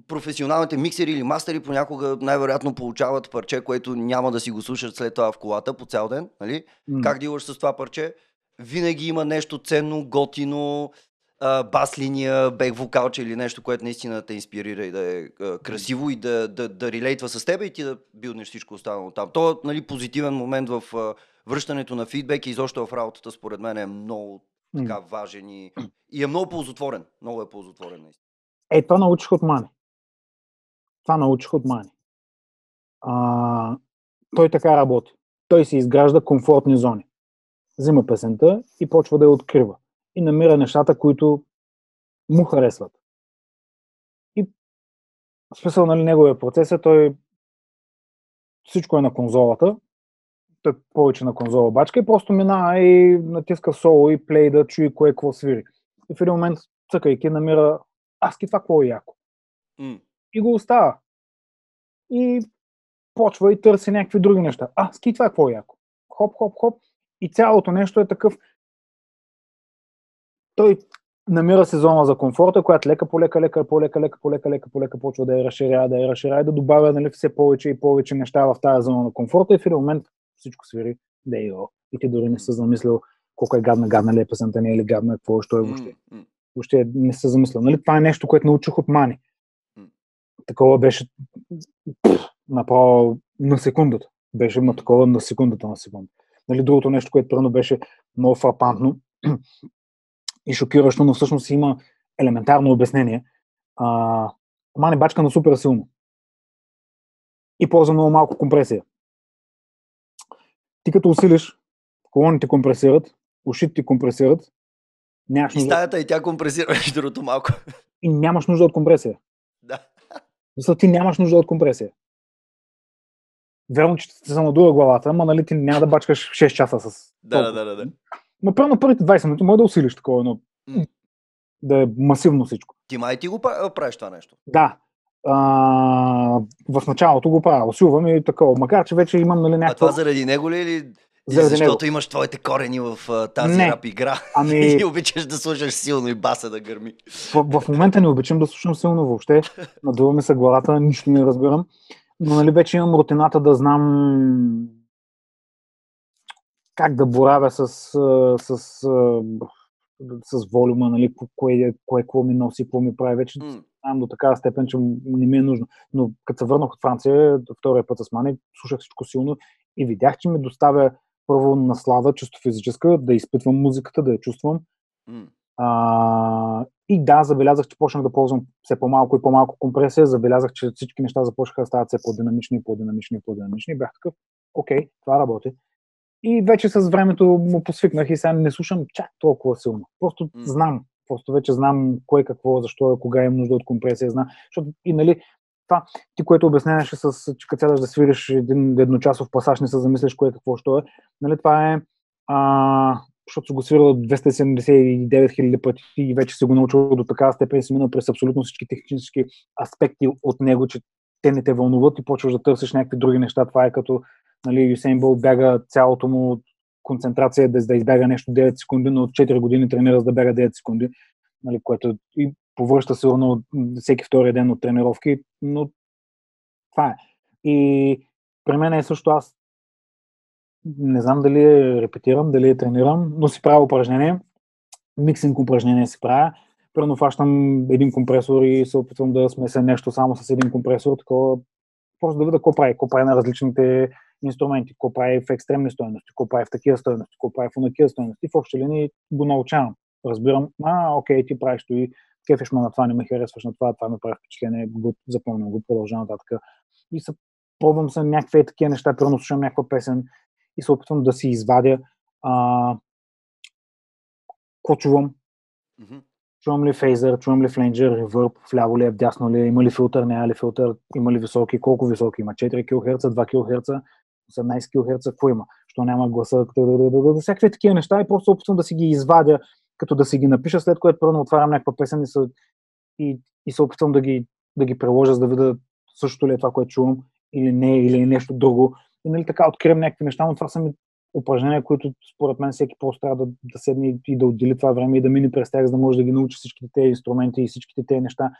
професионалните миксери или мастери понякога най-вероятно получават парче, което няма да си го слушат след това в колата по цял ден. Нали? м. Как дилаш с това парче? Винаги има нещо ценно, готино, а, бас линия, бек вокалче или нещо, което наистина те инспирира и да е а, красиво и да, да, да релейтва с теб и ти да билднеш всичко останало там. То е нали, позитивен момент в а, връщането на фидбек и изобщо в работата, според мен е много така важен и, и е много ползотворен. Много е ползотворен. наистина. Е, това научих от Мани. Това научих от Мани. А, той така работи. Той си изгражда комфортни зони. Взима песента и почва да я открива. И намира нещата, които му харесват. И в смисъл, нали, неговия процес е той всичко е на конзолата, той е повече на конзола бачка и просто минава и натиска соло и плей да чуи кое какво свири. И в един момент, цъкайки, намира аз ки това какво е яко. М. И го остава. И почва и търси някакви други неща. А, ски това какво е яко. Хоп, хоп, хоп. И цялото нещо е такъв. Той намира се зона за комфорта, която лека по лека, лека по лека, лека по лека, лека по лека почва да я разширява, да я разширява и да добавя нали, все повече и повече неща в тази зона на комфорта и в един момент всичко свири да е И ти дори не си замислил колко е гадна, гадна ли е песента, не е ли гадна, какво що е въобще. Въобще не се замисля. Нали, това е нещо, което научих от Мани. Такова беше направо на секундата. Беше на такова на секундата на секунда. Нали, другото нещо, което първо беше много фрапантно и шокиращо, но всъщност има елементарно обяснение. А, мани бачка на супер силно. И ползва много малко компресия. Ти като усилиш, колоните компресират, ушите ти компресират, нямаш нужда... И стаята и тя компресира между другото малко. И нямаш нужда от компресия. Да. Защото ти нямаш нужда от компресия. Верно, че ти се надува главата, ама нали ти няма да бачкаш 6 часа с... Да, да, да, да. Но първо първите 20 минути може да усилиш такова, но mm. да е масивно всичко. Ти май ти го правиш това нещо? Да. А, в началото го правя, усилвам и такова. Макар, че вече имам нали, някаква... А това заради него ли или заради защото него. имаш твоите корени в тази не. рап игра ами... и обичаш да слушаш силно и баса да гърми. В, в момента не обичам да слушам силно въобще. Надува ми се главата, нищо не разбирам. Но нали, вече имам рутината да знам как да боравя с, с, с, с волюма, нали, кое, кое какво ми носи, какво ми прави. Вече mm. знам до такава степен, че не ми е нужно. Но като се върнах от Франция, втория път с Мани, слушах всичко силно и видях, че ми доставя първо наслада, чисто физическа, да изпитвам музиката, да я чувствам. Mm. А, и да, забелязах, че почнах да ползвам все по-малко и по-малко компресия. Забелязах, че всички неща започнаха да стават все по-динамични, по-динамични, по-динамични. Бях такъв, окей, това работи. И вече с времето му посвикнах и сега не слушам чак толкова силно. Просто mm. знам. Просто вече знам кое какво, защо, кога имам нужда от компресия. Знам. Защото и нали, това, ти, което обясняваше с, че като да свириш един едночасов пасаж, не се замислиш кое какво що е, нали, това е, а, защото го свирал 279 хиляди пъти и вече си го научил до такава степен си минал през абсолютно всички технически аспекти от него, че те не те вълнуват и почваш да търсиш някакви други неща. Това е като нали, Юсейн Бол бяга цялото му концентрация да, да избяга нещо 9 секунди, но от 4 години тренира за да бяга 9 секунди, нали, което и повръща сигурно всеки втори ден от тренировки, но това е. И при мен е също аз не знам дали е репетирам, дали е тренирам, но си правя упражнение, миксинг упражнение си правя. Първо фащам един компресор и се опитвам да смеся нещо само с един компресор, такова просто да видя какво прави, какво прави на различните инструменти, какво прави в екстремни стоености, какво прави в такива стоености, какво прави в такива стоености. В общи линии го научавам. Разбирам, а, окей, ти правиш и кефиш ме на това, не ме харесваш на това, това ми прави впечатление, го запомням, го продължавам нататък. И се пробвам се някакви такива неща, примерно слушам някаква песен и се опитвам да си извадя а, какво чувам. Mm-hmm. Чувам ли фейзър, чувам ли фленджер, ревърб, вляво ли е, вдясно ли е, има ли филтър, няма ли филтър, има ли високи, колко високи има, 4 кГц, 2 кГц, 18 кГц, какво има, що няма гласа, всякакви такива неща и просто опитвам да си ги извадя като да си ги напиша, след което първо отварям някаква песен и се, и, се опитвам да ги, да ги приложа, за да видя същото ли е това, което чувам, или не, или е нещо друго. И нали така откривам някакви неща, но това са ми упражнения, които според мен всеки просто трябва да, да седне и да отдели това време и да мине през тях, за да може да ги научи всичките тези инструменти и всичките тези неща.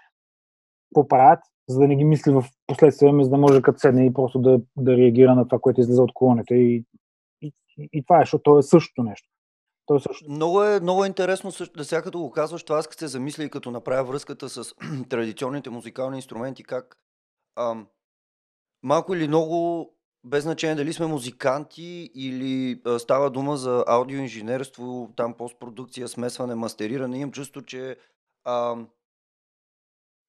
Поправят, за да не ги мисли в последствие, за да може като седне и просто да, да реагира на това, което излиза от колоните. И, и, и, това е, защото то е същото нещо. Той също... много, е, много е интересно, да сега като го казваш, това аз като се замисля и като направя връзката с традиционните музикални инструменти, как ам, малко или много, без значение дали сме музиканти или а, става дума за аудиоинженерство, там постпродукция, смесване, мастериране, имам чувство, че ам,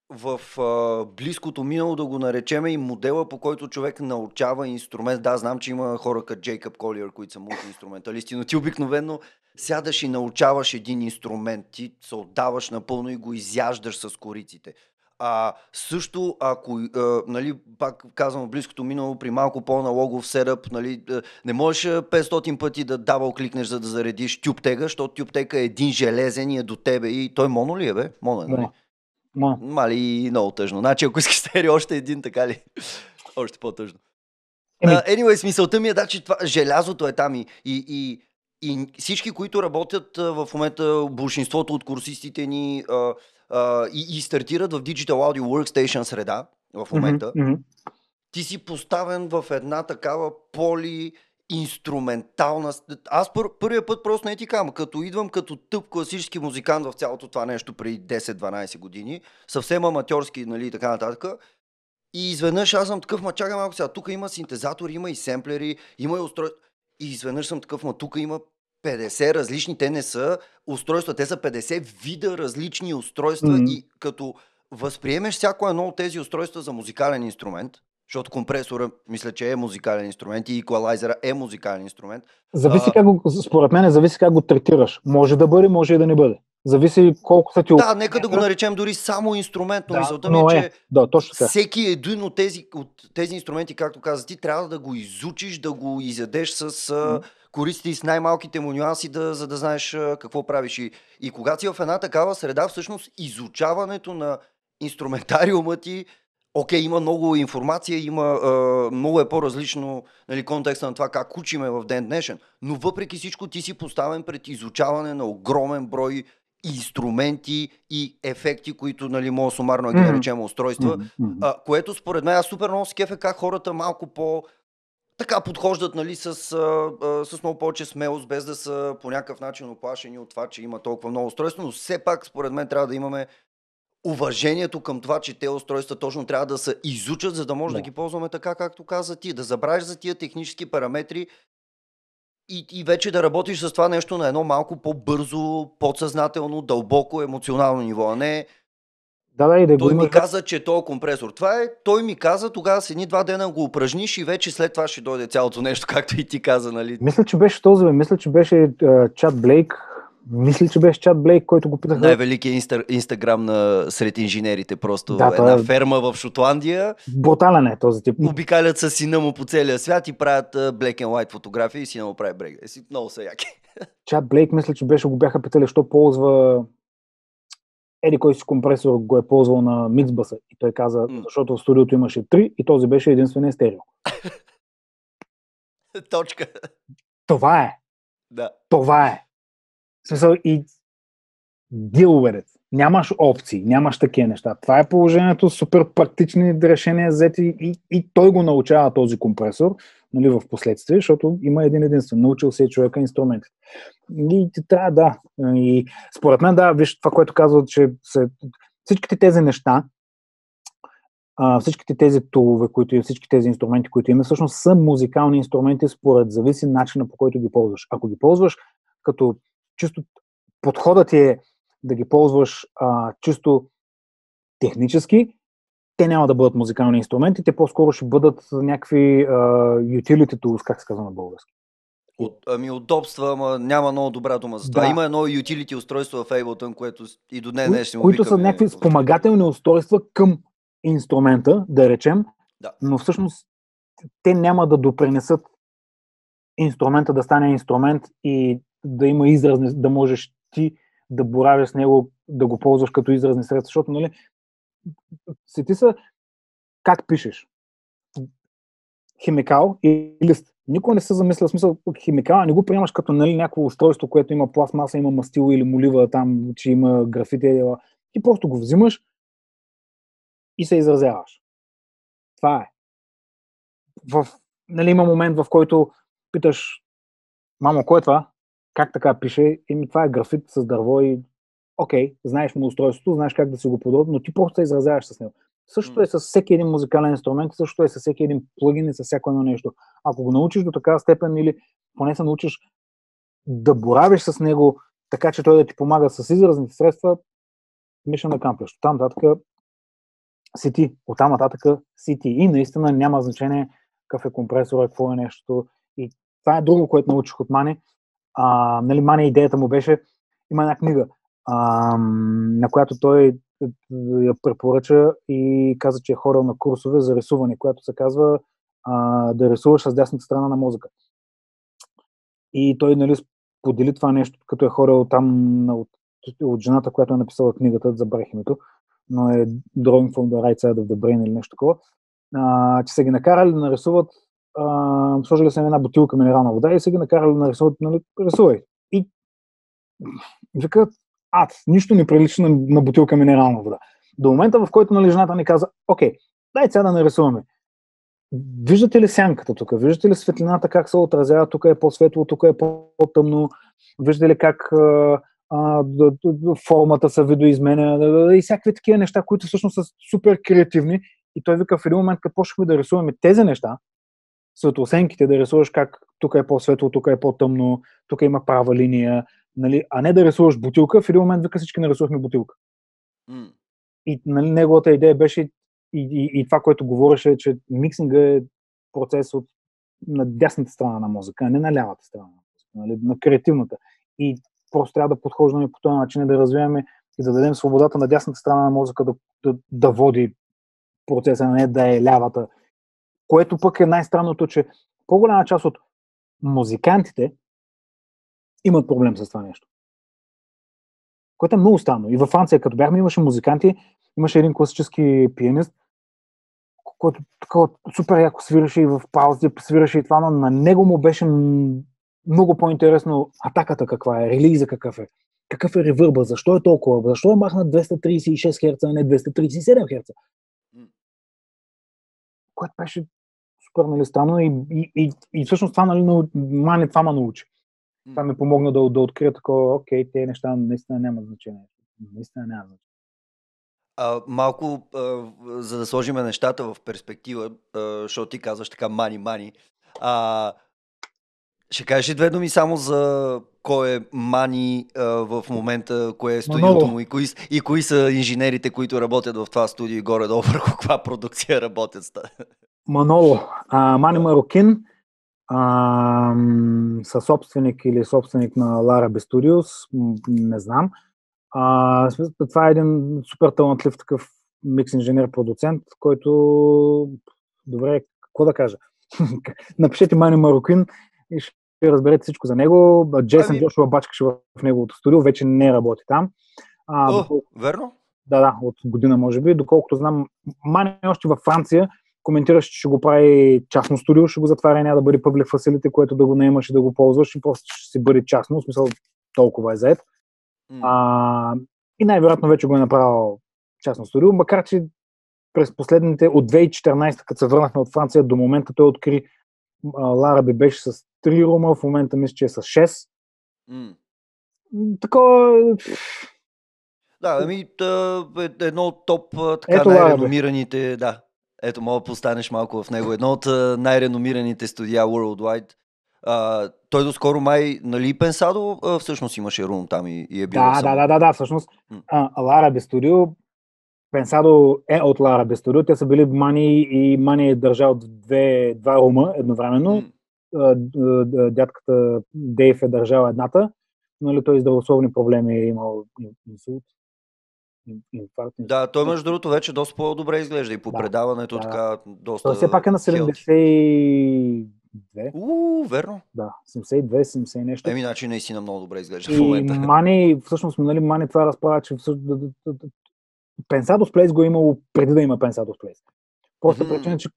в а, близкото минало да го наречеме и модела, по който човек научава инструмент. Да, знам, че има хора като Джейкъб Колиер, които са мултиинструменталисти, но ти обикновено сядаш и научаваш един инструмент, ти се отдаваш напълно и го изяждаш с кориците. А, също, ако, а, нали, пак казвам, близкото минало, при малко по-налогов седъп, нали, не можеш 500 пъти да дабл кликнеш, за да заредиш тюбтега, защото тюбтега е един железен и е до тебе. И той моно ли е, бе? Моно е, нали? Да. Но. Мали много тъжно. Значи, ако искаш стерео още един, така ли? още по-тъжно. Uh, anyway, смисълта ми е да, че това, желязото е там и, и, и, и всички, които работят в момента, большинството от курсистите ни uh, uh, и, и стартират в Digital Audio Workstation среда в момента, mm-hmm. ти си поставен в една такава поли инструментална. Аз пър, първия път просто не ти кам, като идвам като тъп класически музикант в цялото това нещо преди 10-12 години, съвсем аматьорски, нали, така нататък. И изведнъж аз съм такъв, ма чакай малко сега, тук има синтезатори, има и семплери, има и устройства. И изведнъж съм такъв, ма тук има 50 различни, те не са устройства, те са 50 вида различни устройства mm-hmm. и като възприемеш всяко едно от тези устройства за музикален инструмент, защото компресора, мисля, че е музикален инструмент и еквалайзера е музикален инструмент. Зависи как го, според мен, зависи как го третираш. Може да бъде, може и да не бъде. Зависи колко са ти... Да, нека да го наречем дори само инструмент, но да, мисълта ми е, че е. Да, точно така. всеки един от тези, от тези инструменти, както каза ти, трябва да го изучиш, да го изядеш с mm. користите и с най-малките му нюанси, да, за да знаеш какво правиш. И, и когато си в една такава среда, всъщност изучаването на инструментариума ти окей, има много информация, има, а, много е по-различно нали, контекста на това как учиме в ден днешен, но въпреки всичко ти си поставен пред изучаване на огромен брой инструменти и ефекти, които нали, мога сумарно да ги наречем устройства, mm-hmm. а, което според мен аз супер много скеф е как хората малко по така подхождат нали, с, а, а, с много повече смелост, без да са по някакъв начин оплашени от това, че има толкова много устройства, но все пак според мен трябва да имаме уважението към това, че те устройства точно трябва да се изучат, за да може да, да ги ползваме така, както каза ти. Да забравиш за тия технически параметри и, и вече да работиш с това нещо на едно малко по-бързо, подсъзнателно, дълбоко, емоционално ниво, а не да, да, и да той го ми каза, че то е компресор. Това е, той ми каза, тогава с едни два дена го упражниш и вече след това ще дойде цялото нещо, както и ти каза, нали? Мисля, че беше този, мисля, че беше Чат Блейк, мисля, че беше Чат Блейк, който го питаха. Най-великият инста, инстаграм на сред инженерите. Просто да, една е... ферма в Шотландия. Брутален е този тип. Обикалят с сина му по целия свят и правят black and white фотографии и сина му прави брег. Е, много са яки. Чат Блейк, мисля, че беше, го бяха питали, що ползва еди кой си компресор го е ползвал на миксбаса. И той каза, mm. защото в студиото имаше три и този беше единствения стерео. Точка. Това е. Да. Това е. Смисъл и deal with it. Нямаш опции, нямаш такива неща. Това е положението, супер практични решения взети и, и той го научава този компресор нали, в последствие, защото има един единствен. Научил се човека инструментите. И трябва да. И според мен, да, виж това, което казва, че се, всичките тези неща, всичките тези тулове, които и всички тези инструменти, които има, всъщност са музикални инструменти според зависи начина по който ги ползваш. Ако ги ползваш като чисто подходът ти е да ги ползваш а, чисто технически, те няма да бъдат музикални инструменти, те по-скоро ще бъдат някакви а, utility tools, как се казва на български. От, ами удобства, ама няма много добра дума за това. Да. Има едно utility устройство в Ableton, което и до днес днес Които са някакви спомагателни устройства към инструмента, да речем, да. но всъщност те няма да допринесат инструмента да стане инструмент и да има изразни, да можеш ти да боравиш с него, да го ползваш като изразни средства, защото, нали, сети са как пишеш. Химикал и лист. Никой не се замисля в смисъл химикала, не го приемаш като нали, някакво устройство, което има пластмаса, има мастило или молива там, че има графити. Ти просто го взимаш и се изразяваш. Това е. В, нали, има момент, в който питаш, мамо, кое е това? Как така пише? Еми, това е графит с дърво и окей, знаеш му устройството, знаеш как да си го подобри, но ти просто се изразяваш с него. Също е с всеки един музикален инструмент, също е с всеки един плагин и с всяко едно нещо. Ако го научиш до такава степен или поне се научиш да боравиш с него, така че той да ти помага с изразните средства, миша на кампляш. Там нататък си ти. Оттам нататък си ти. И наистина няма значение какъв е компресор, какво е нещо. И това е друго, което научих от Мани. А, нали, Мани идеята му беше, има една книга, а, на която той я препоръча и каза, че е хорал на курсове за рисуване, която се казва а, да рисуваш с дясната страна на мозъка. И той нали, сподели това нещо, като е хорал там от, от жената, която е написала книгата, забравих името, но е Drawing from the right side of the brain или нещо такова, а, че са ги накарали да нарисуват, а, сложили са една бутилка минерална вода и са ги накарали да нарисуват, нали, рисувай. И викат, ад, нищо не прилича на, на бутилка минерална вода. До момента, в който нали, жената ни каза, окей, дай сега да нарисуваме. Виждате ли сянката тук? Виждате ли светлината как се отразява? Тук е по-светло, тук е по-тъмно. Виждате ли как а, а, формата се видоизменя и всякакви такива неща, които всъщност са супер креативни. И той вика в един момент, като почнахме да рисуваме тези неща, светлосенките, да рисуваш как тук е по-светло, тук е по-тъмно, тук има права линия, нали, а не да рисуваш бутилка, в един момент вика всички нарисувахме бутилка. М. И нали, неговата идея беше и, и, и това, което говореше, че миксинга е процес от на дясната страна на мозъка, а не на лявата страна на мозъка, нали, на креативната. И просто трябва да подхождаме по този начин, да развиваме и да дадем свободата на дясната страна на мозъка да, да, да води процеса, а не да е лявата. Което пък е най-странното, че по-голяма част от музикантите имат проблем с това нещо. Което е много странно. И във Франция, като бяхме, имаше музиканти, имаше един класически пианист, който такова супер яко свираше и в паузи, свираше и това, но на него му беше много по-интересно атаката каква е, релиза какъв е, какъв е ревърба, защо е толкова, защо е махнат 236 Hz, а не 237 Hz. Което беше супер нали, странно и, и, и, и всъщност това, нали, мани това ме научи. Това ми помогна да, да открия такова, окей, тези неща наистина нямат значение. Наистина няма значение. А, малко, а, за да сложим нещата в перспектива, а, защото ти казваш така мани-мани, а, ще кажеш ли две думи само за кой е Мани а, в момента, кое е студиото му и кои, и кои са инженерите, които работят в това студио и горе-долу върху каква продукция работят? Маноло. А, Мани Марокин, а, съсобственик или собственик на Larabe Studios, не знам. А, това е един супер талантлив такъв микс инженер продуцент, който добре, какво да кажа? Напишете Мани Марокин и ще разберете всичко за него. Джейсън ами... Джошуа бачкаше в неговото студио, вече не работи там. А, О, доколко... верно? Да, да, от година може би. Доколкото знам, Мани е още във Франция коментираш, че ще го прави частно студио, ще го затваря, няма да бъде публик фасилите, което да го наемаш и да го ползваш и просто ще си бъде частно, в смисъл толкова е заед. Mm. А, и най-вероятно вече го е направил частно студио, макар че през последните, от 2014, като се върнахме от Франция, до момента той откри Лараби беше с 3 рума, в момента мисля, че е с 6. Mm. Такова... Да, ами е едно от топ така най-реномираните, да, ето, мога да постанеш малко в него. Едно от най-реномираните студия Worldwide. А, той доскоро май, нали, Пенсадо а, всъщност имаше рум там и, и е бил. Да, да, да, да, да, всъщност. Лара Бестудио, Пенсадо е от Лара Бестудио. Те са били Мани и Мани е държал две, два рума едновременно. Mm. Дядката Дейв е държал едната. Нали, той здравословни проблеми е имал инсулт инфаркт. Да, той между другото вече доста по-добре изглежда и по да, предаването да. така доста. Той все пак е на 72. У, верно. Да, 72, 70 нещо. Еми, значи наистина много добре изглежда и в момента. Мани, всъщност, нали, Мани това разправя, че Пенсадос Плейс го е имало преди да има Пенсадос Плейс. Просто mm-hmm. причина, че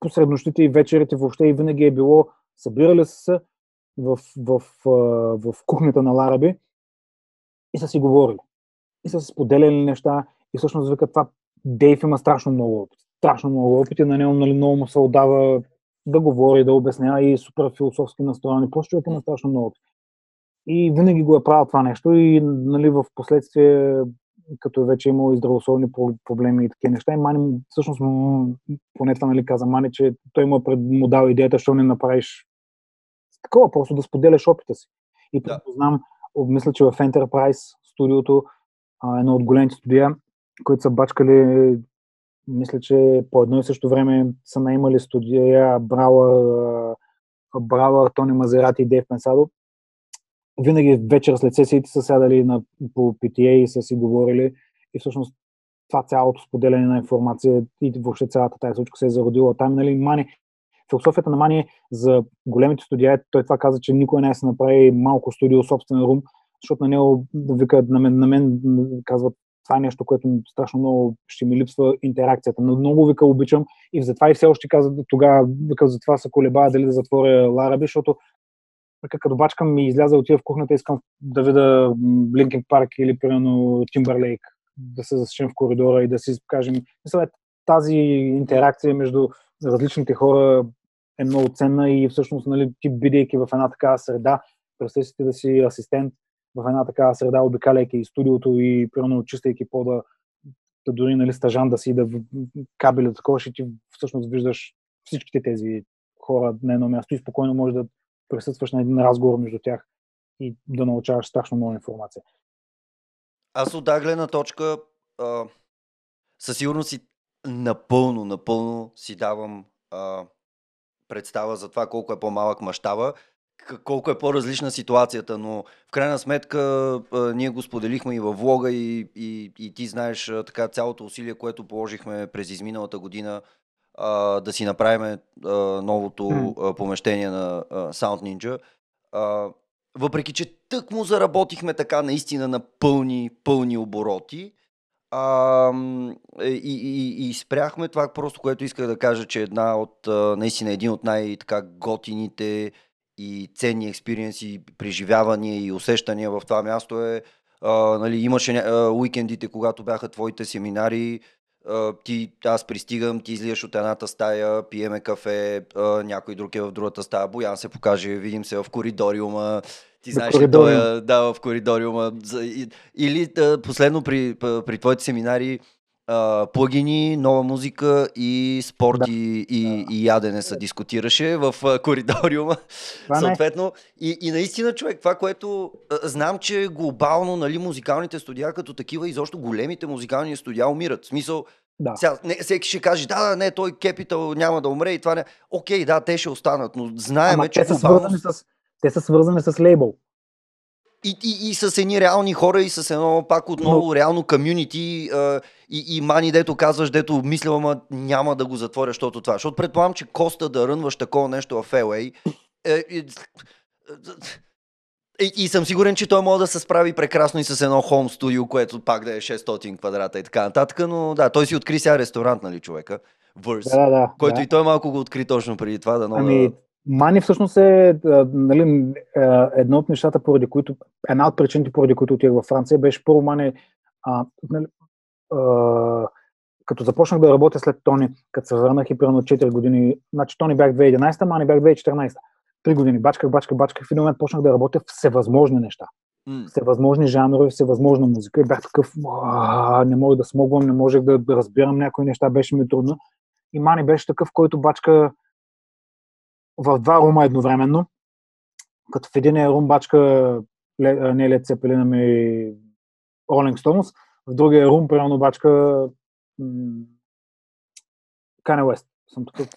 по среднощите и вечерите въобще и винаги е било, събирали се в, в, в, в кухнята на Лараби и са си говорили и са споделяли неща и всъщност вика това Дейв има страшно много опит. Страшно много опит и на него нали, много му се отдава да говори, да обяснява и супер философски настроен. Просто човек има страшно много опит. И винаги го е правил това нещо и нали, в последствие, като вече е имал и здравословни проблеми и такива неща, и Мани, всъщност, поне това нали, каза Мани, че той има пред, му дал идеята, що не направиш такова, просто да споделяш опита си. И да. знам, мисля, че в Enterprise студиото едно от големите студия, които са бачкали, мисля, че по едно и също време са наимали студия Брауър, Брауър, Тони Мазерати и Дейв Пенсадо. Винаги вечер след сесиите са сядали на, по PTA и са си говорили и всъщност това цялото споделяне на информация и въобще цялата тази случка се е зародила там. Нали, Мани, философията на Мани за големите студия, той това каза, че никой не е се направи малко студио, собствен рум, защото на него вика, на мен, на мен казват това е нещо, което страшно много ще ми липсва интеракцията. Но много вика обичам и затова и все още казват тогава, вика, затова се колебая дали да затворя Лараби, защото вика, като бачкам ми изляза, отива в кухнята, искам да видя Блинкин парк или примерно Тимбърлейк, да се засечем в коридора и да си кажем, мисля, тази интеракция между различните хора е много ценна и всъщност, нали, ти бидейки в една такава среда, представи си да си асистент в една такава среда, обикаляйки и студиото и примерно чистайки пода, да дори нали, стажан да си да кабеля такова, ще ти всъщност виждаш всичките тези хора на едно място и спокойно можеш да присъстваш на един разговор между тях и да научаваш страшно много информация. Аз от гледна точка а, със сигурност си напълно, напълно си давам а, представа за това колко е по-малък мащаба, колко е по-различна ситуацията, но в крайна сметка а, ние го споделихме и във влога и, и, и ти знаеш а, така цялото усилие, което положихме през изминалата година а, да си направим а, новото а, помещение на а, Sound Ninja. А, въпреки, че тък му заработихме така наистина на пълни, пълни обороти, а, и, и, и спряхме това просто, което исках да кажа, че една от, наистина един от най-готините и ценни експириенси, преживявания и усещания в това място е, а, нали, имаше а, уикендите, когато бяха твоите семинари, а, ти, аз пристигам, ти излияш от едната стая, пиеме кафе, а, някой друг е в другата стая, Боян се покаже, видим се в коридориума, ти знаеш, че той да, в коридориума. Или да, последно при, при твоите семинари Плагини, нова музика и спорт да. и, и, и ядене се дискутираше в коридориума. Това съответно. И, и наистина, човек, това, което знам, че глобално нали, музикалните студия като такива, изобщо големите музикални студия умират. В смисъл, да. Сега, не, всеки ще каже, да, да, не, той Кепитал няма да умре и това не. Окей, да, те ще останат, но знаем, Ама че те са, свързани с, те са свързани с лейбъл. И, и, и с едни реални хора и с едно пак отново Но... реално комюнити и, и мани, дето казваш, дето мисля, ама няма да го затворя, защото това. Защото предполагам, че Коста да рънваш такова нещо в LA е, е, и, и съм сигурен, че той може да се справи прекрасно и с едно хоум студио, което пак да е 600 квадрата и така нататък, но да, той си откри сега ресторант, нали човека? Върс, да, да, който да. и той малко го откри точно преди това. Да, но ами, Мани всъщност е нали, едно от нещата, поради които, една от причините, поради които отидах във Франция, беше първо Мани, а, нали, а, като започнах да работя след Тони, като се върнах и примерно 4 години, значи Тони бях 2011, Мани бях 2014. Три години бачках, бачках, бачках. В един момент почнах да работя всевъзможни неща. Mm. Всевъзможни жанрове, всевъзможна музика. И бях такъв, не мога да смогвам, не можех да разбирам някои неща, беше ми трудно. И Мани беше такъв, който бачка в два рума едновременно, като в един рум бачка не Лед Цепелина ми Rolling Stones, в другия рум примерно бачка Кане Уест. Съм такъв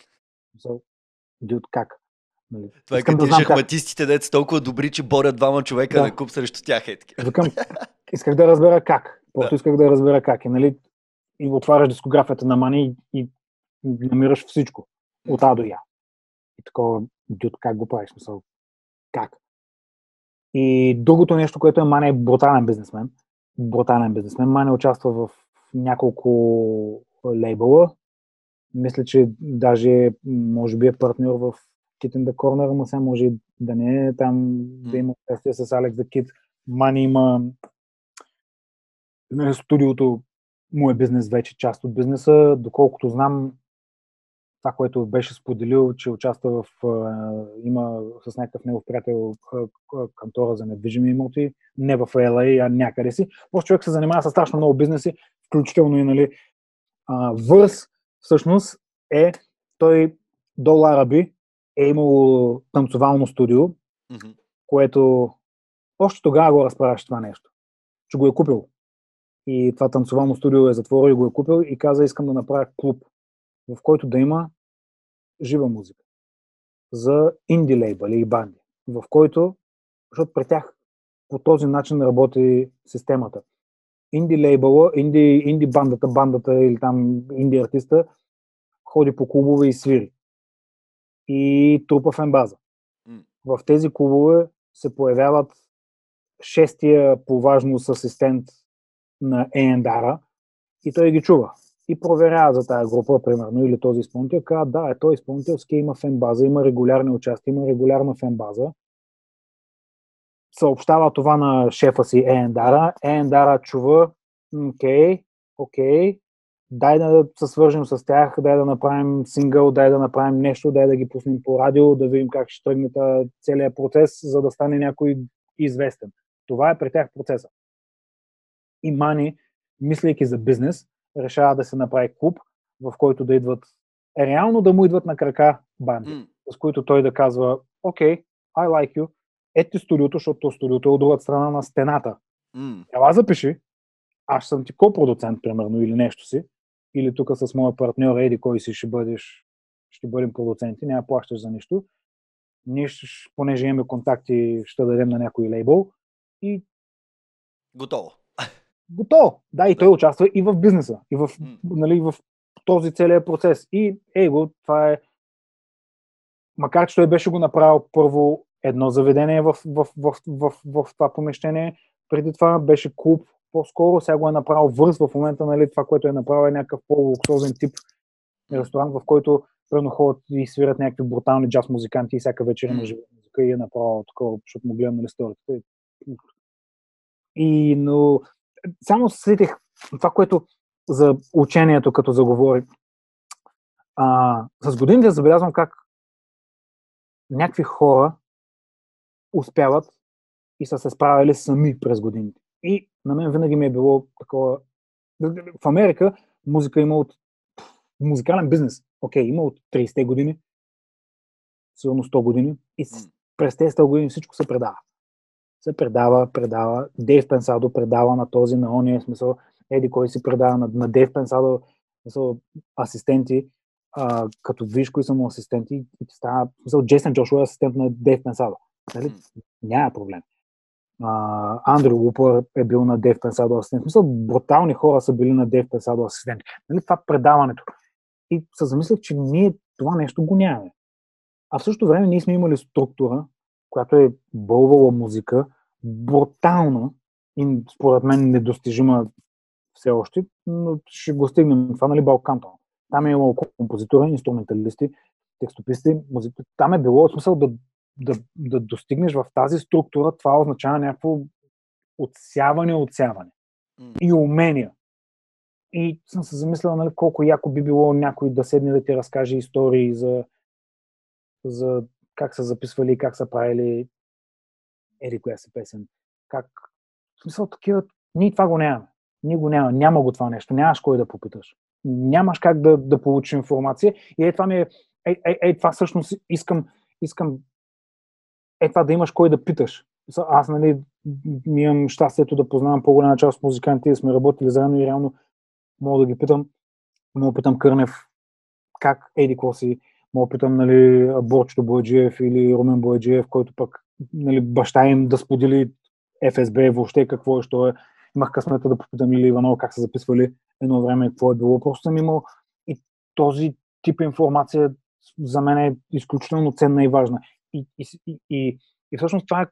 дюд как. Нали? Това е като да шахматистите, как... деца толкова добри, че борят двама човека да. на куп срещу тях. Е Викам, исках да разбера как. Просто да. исках да разбера как. И, нали, и отваряш дискографията на Мани и, и намираш всичко. От А до Я. И такова, дюд, как го правиш? Смисъл, как? И другото нещо, което е Мане е брутален бизнесмен. Брутален бизнесмен. Мане участва в няколко лейбъла. Мисля, че даже може би е партньор в Kit in the Corner, но сега може да не е там да има участие с Алекс the Kid. Мани има нали, студиото му е бизнес вече, част от бизнеса. Доколкото знам, това, което беше споделил, че участва в, има с някакъв негов приятел кантора за недвижими имоти, не в LA, а някъде си. Просто човек се занимава с страшно много бизнеси, включително и нали, Върс всъщност е, той до Лараби е имал танцовално студио, mm-hmm. което още тогава го разправяше това нещо, че го е купил. И това танцовално студио е затворил и го е купил и каза, искам да направя клуб в който да има жива музика за инди лейбъли и банди, в който, защото при тях по този начин работи системата. Инди лейбъла, инди, инди бандата, бандата или там инди артиста ходи по клубове и свири. И трупа в ембаза. В тези клубове се появяват шестия по важност асистент на Ендара и той ги чува и проверява за тази група, примерно, или този изпълнител, казва, да, е той изпълнителски, има фенбаза, има регулярни участия, има регулярна фенбаза. Съобщава това на шефа си Ендара. Ендара чува, окей, окей, дай да се свържем с тях, дай да направим сингъл, дай да направим нещо, дай да ги пуснем по радио, да видим как ще тръгне целият процес, за да стане някой известен. Това е при тях процеса. И Мани, мислейки за бизнес, решава да се направи клуб, в който да идват реално да му идват на крака банди. Mm. с които той да казва, окей, I like you, ето студиото, защото студиото е от другата страна на стената. Mm. Ела запиши, аз съм ти ко-продуцент, примерно, или нещо си, или тук с моя партньор Еди, кой си ще бъдеш, ще бъдем продуценти, няма плащаш за нищо. Ние, ще, понеже имаме контакти, ще дадем на някой лейбъл и Готово. Готово. Да, и той участва и в бизнеса, и в, нали, в този целият процес. И его, това е макар че той беше го направил първо едно заведение в, в, в, в, в, в това помещение, преди това беше клуб по-скоро, сега го е направил върз в момента, нали, това, което е направил е някакъв по-луксозен тип ресторант, в който прено ходят и свират някакви брутални джаз музиканти и всяка вечер има жива музика и е направил такова, защото му гледам на историята. И, но, само сетих това, което за учението, като заговори. А, с годините забелязвам как някакви хора успяват и са се справили сами през годините. И на мен винаги ми е било такова. В Америка музика има от музикален бизнес. Окей, има от 30-те години, сигурно 100 години. И през тези 100 години всичко се предава. Се предава, предава. Дейв Пенсадо предава на този, на ония смисъл. Еди, кой си предава на, на Дейв Пенсадо, смисъл, асистенти, а, като виж кои са му асистенти, и ти става, смисъл, Джейсън Джошуа е асистент на Дейв Пенсадо. Нали? Няма проблем. Андрю Лупър е бил на Дейв Пенсадо асистент. Мисля, брутални хора са били на Дейв Пенсадо асистент. Нали, това предаването. И се замислях, че ние това нещо го нямаме. А в същото време ние сме имали структура, която е бълвала музика, брутална и според мен недостижима все още, но ще го стигнем. Това, нали, Балкантон. Там е имало композитори, инструменталисти, текстописти, музика. Там е било смисъл да да, да достигнеш в тази структура, това означава някакво отсяване, отсяване. Mm. И умения. И съм се замислял, нали, колко яко би било някой да седне да ти разкаже истории за, за как са записвали, как са правили ери коя си песен. Как... В смисъл такива... Ние това го нямаме. Ние го няма. Няма го това нещо. Нямаш кой да попиташ. Нямаш как да, да получиш информация. И е това ми е... Е, е, е това всъщност искам, искам е това да имаш кой да питаш. Аз, нали, имам щастието да познавам по-голяма част от музикантите, сме работили заедно и реално мога да ги питам. Мога да питам Кърнев как еди си, мога да питам нали, Борчето Бояджиев или Румен Бояджиев, който пък нали, баща им да сподели ФСБ въобще какво е, що е. Имах късмета да попитам или Иванова как са записвали едно време, какво е било. Просто съм имал и този тип информация за мен е изключително ценна и важна. И, и, и, и всъщност това е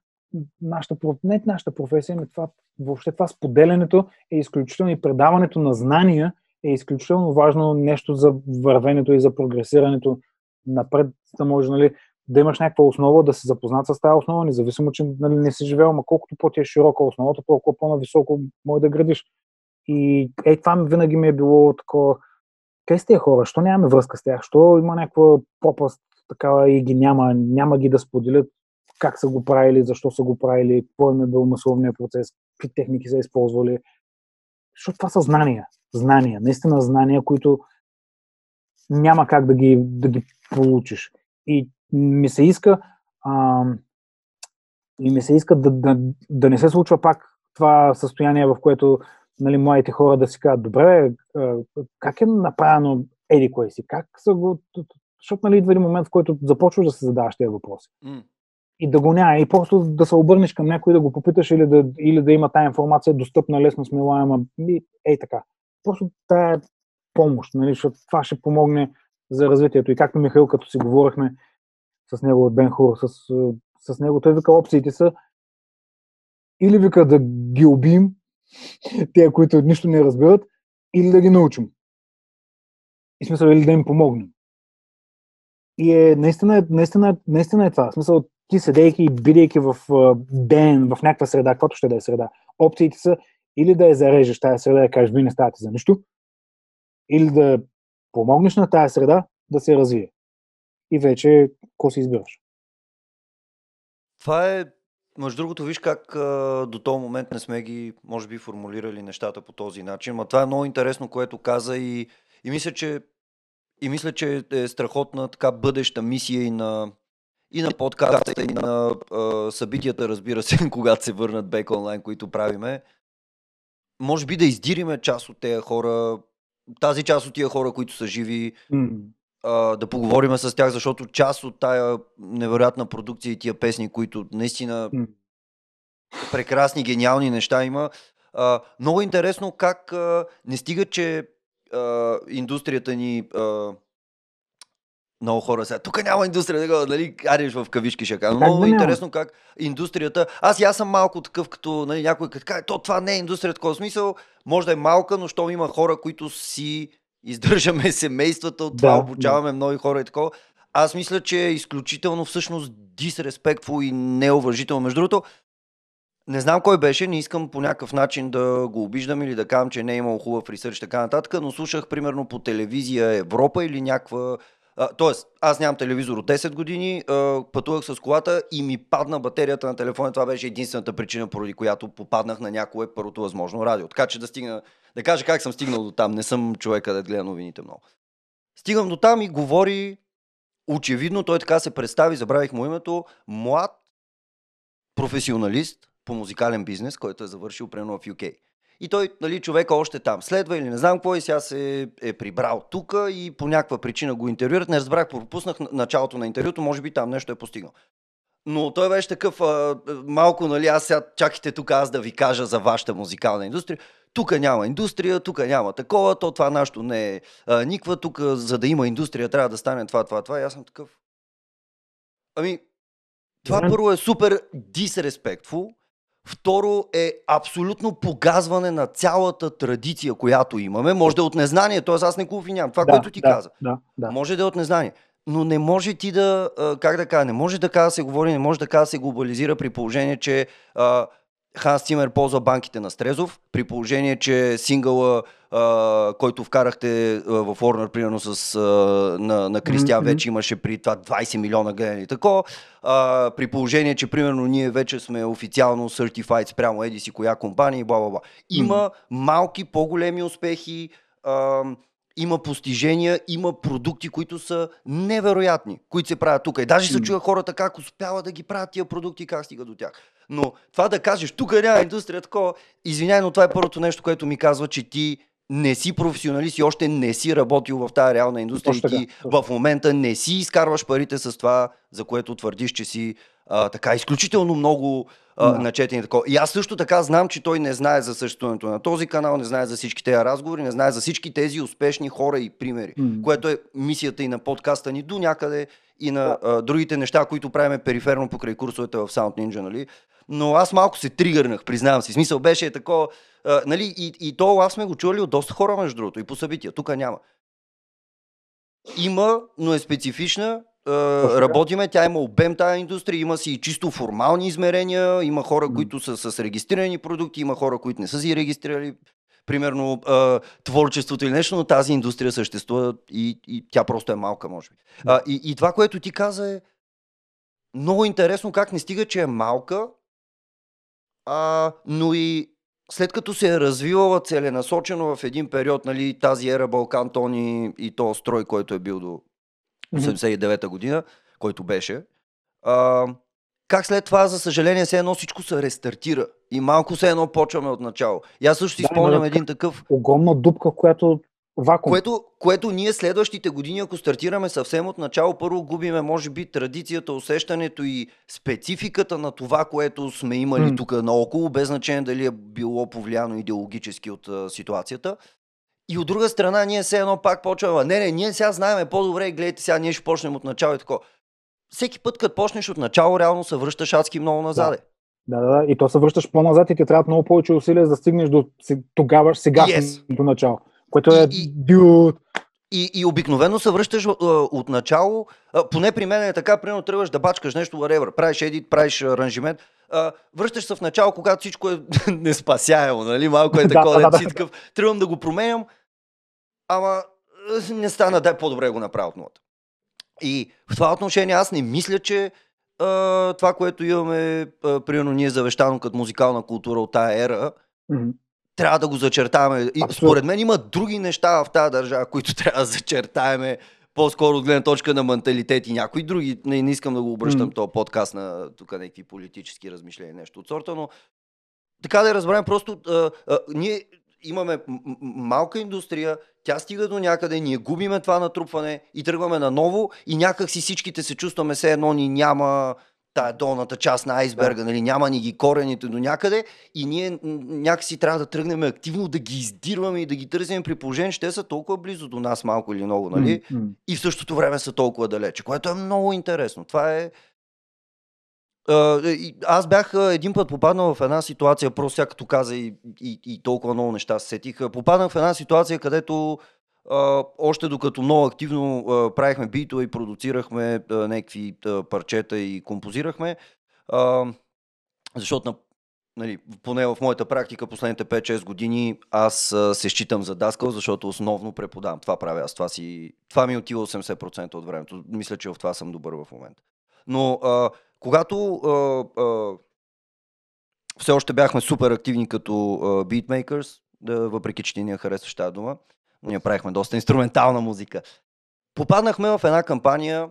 нашата, не нашата професия, но това, въобще това споделянето е изключително и предаването на знания е изключително важно нещо за вървенето и за прогресирането напред, да може нали, да имаш някаква основа, да се запознат с тази основа, независимо, че нали, не си живел, ма колкото по-ти е широка основата, толкова по-нависоко може да градиш. И е, това винаги ми е било такова, къде сте хора, що нямаме връзка с тях, що има някаква пропаст такава и ги няма, няма ги да споделят как са го правили, защо са го правили, какво им е бил масловния процес, какви техники са използвали. Защото това са знания. Знания. Наистина знания, които няма как да ги, да ги получиш. И ми се иска а, и ми се иска да, да, да не се случва пак това състояние, в което нали, младите хора да си кажат, добре, как е направено еди кое си, как са го защото нали, идва един момент, в който започваш да се задаваш тези въпроси. Mm. И да го няма. И просто да се обърнеш към някой да го попиташ или да, или да има тази информация достъпна, лесно смилаема. Ей така. Просто тая помощ, нали, защото това ще помогне за развитието. И както Михаил, като си говорихме с него от Бенхур, с, с него, той вика, опциите са или вика да ги убием, те, които нищо не разбират, или да ги научим. И смисъл, или да им помогнем. И е, наистина, наистина, наистина е това. В смисъл, ти седейки и бидейки в ден, в някаква среда, каквото ще да е среда, опциите са или да я зарежеш тази среда и кажеш, вие не ставате за нищо, или да помогнеш на тази среда да се развие. И вече, какво си избираш? Това е, между другото, виж как а, до този момент не сме ги, може би, формулирали нещата по този начин, но това е много интересно, което каза и, и мисля, че И мисля, че е страхотна така бъдеща мисия и на, и на подкаста, и на а, събитията, разбира се, когато се върнат бек онлайн, които правиме. Може би да издириме част от тези хора, тази част от тия хора, които са живи, М. а, да поговорим с тях, защото част от тая невероятна продукция и тия песни, които наистина прекрасни, гениални неща има. А, много интересно как а, не стига, че а, индустрията ни а, много хора сега. Тук няма индустрия, го, нали, ариш в кавички ще кажа. Много да интересно как индустрията. Аз и аз съм малко такъв, като нали, някой като каже, то това не е индустрия, такова смисъл. Може да е малка, но щом има хора, които си издържаме семействата от това, Да, обучаваме много хора и такова. Аз мисля, че е изключително всъщност disrespectful и неуважително. Между другото, не знам кой беше, не искам по някакъв начин да го обиждам или да казвам, че не е имал хубав ресърч така нататък, но слушах примерно по телевизия Европа или някаква... А, тоест, аз нямам телевизор от 10 години, а, пътувах с колата и ми падна батерията на телефона. Това беше единствената причина, поради която попаднах на някое първото възможно радио. Така че да стигна, да кажа как съм стигнал до там. Не съм човека да гледа новините много. Стигам до там и говори, очевидно той така се представи, забравих му името, млад професионалист по музикален бизнес, който е завършил примерно в UK. И той, нали, човека още там следва или не знам какво и сега се е прибрал тук и по някаква причина го интервюират. Не разбрах, пропуснах началото на интервюто, може би там нещо е постигнал. Но той беше такъв, а, малко, нали, аз сега чакайте тук аз да ви кажа за вашата музикална индустрия. Тук няма индустрия, тук няма такова, то това нашето не е а, никва, тук за да има индустрия трябва да стане това, това, това. И аз съм такъв. Ами, това Добре. първо е супер disrespectful, второ е абсолютно погазване на цялата традиция, която имаме. Може да е от незнание, т.е. аз не го обвинявам. Това, да, което ти да, каза. Да, да. Може да е от незнание. Но не може ти да, как да кажа, не може така да се говори, не може така да се глобализира при положение, че а, Ханс Цимер ползва банките на Стрезов, при положение, че сингъла, а, който вкарахте а, в Warner, примерно с, а, на, на Кристиан, Мгм. вече имаше при това 20 милиона гледани. Тако, а, при положение, че примерно ние вече сме официално certified спрямо еди си коя компания и бла бла бла. Има малки, по-големи успехи, а, има постижения, има продукти, които са невероятни, които се правят тук. И даже се чуя хората как успяват да ги правят тия продукти как стига до тях. Но това да кажеш, тук няма индустрия такова, извиняй, но това е първото нещо, което ми казва, че ти не си професионалист и още не си работил в тази реална индустрия Точно и ти точно. в момента не си изкарваш парите с това, за което твърдиш, че си а, така изключително много а, Да. начетен и такова. И аз също така знам, че той не знае за съществуването на този канал, не знае за всички тези разговори, не знае за всички тези успешни хора и примери, М. което е мисията и на подкаста ни до някъде и на а, другите неща, които правиме периферно покрай курсовете в Sound Ninja, нали? Но аз малко се тригърнах, признавам си. Смисъл беше такова, а, нали? И, и то аз сме го чули от доста хора, между другото, и по събития. Тук няма. Има, но е специфична. Така. работиме, тя има обем тази индустрия, има си и чисто формални измерения, има хора, които са с регистрирани продукти, има хора, които не са си регистрирали примерно а, творчеството или нещо, но тази индустрия съществува и, и тя просто е малка, може би. А, и, и това, което ти каза е много интересно как не стига, че е малка, а, но и след като се е развивала целенасочено в един период, нали, тази ера Балкан Тони и то строй, който е бил до. 89-та година, който беше. А, как след това, за съжаление, все едно всичко се рестартира и малко все едно почваме от начало. И аз също си Да, спомням един такъв, Огромна дупка, която вакуум. което, което ние следващите години, ако стартираме съвсем от начало, първо губиме, може би, традицията, усещането и спецификата на това, което сме имали М. тук наоколо, без значение дали е било повлияно идеологически от а, ситуацията. И от друга страна, ние все едно пак почваме. Не, не, ние сега знаем по-добре, гледайте сега, ние ще почнем от начало и такова. Всеки път, като почнеш от начало, реално се връщаш адски много назаде. Да, да, да. И то се връщаш по-назад и ти трябва много повече усилия за да стигнеш до тогава, сега Yes. до начало. Което е И- и- дюд. И, и обикновено се връщаш а, от начало, а, поне при мен е така, примерно тръгваш да бачкаш нещо, whatever, правиш едит, правиш аранжимент, а, връщаш се в начало, когато всичко е неспасяемо, нали, малко е такова, да, да, да. такъв, тръгвам да го променям, ама не стана, дай по-добре го направя от нулата. И в това отношение аз не мисля, че а, това, което имаме, а, примерно ние завещано като музикална култура от тая ера, Мгм. Трябва да го зачертаваме. И според мен има други неща в тази държава, които трябва да зачертаеме по-скоро от гледна точка на менталитет и някои други. Не, не искам да го обръщам mm. този подкаст на тук някакви политически размишления, нещо от сорта, но така да разберем, просто а, а, ние имаме малка индустрия, тя стига до някъде, ние губиме това натрупване и тръгваме наново и някак си всичките се чувстваме все едно ни няма тая долната част на айсберга, да. нали, няма ни ги корените до някъде и ние някакси трябва да тръгнем активно да ги издирваме и да ги търсим при положение, че те са толкова близо до нас малко или много, нали? Mm-hmm. И в същото време са толкова далече, което е много интересно. Това е аз бях един път попаднал в една ситуация, просто като каза и, и, и толкова много неща се сетих. Попаднах в една ситуация, където още докато много активно а, правихме битове и продуцирахме а, някакви а, парчета и композирахме, а, защото на, нали, поне в моята практика последните 5-6 години аз а, се считам за даскал, защото основно преподавам. Това правя аз. Това, си, това ми отива 80% от времето. Мисля, че в това съм добър в момента. Но а, когато а, а, все още бяхме супер активни като beatmakers, да, въпреки че ти ни харесваш тази дума, ние правихме доста инструментална музика. Попаднахме в една кампания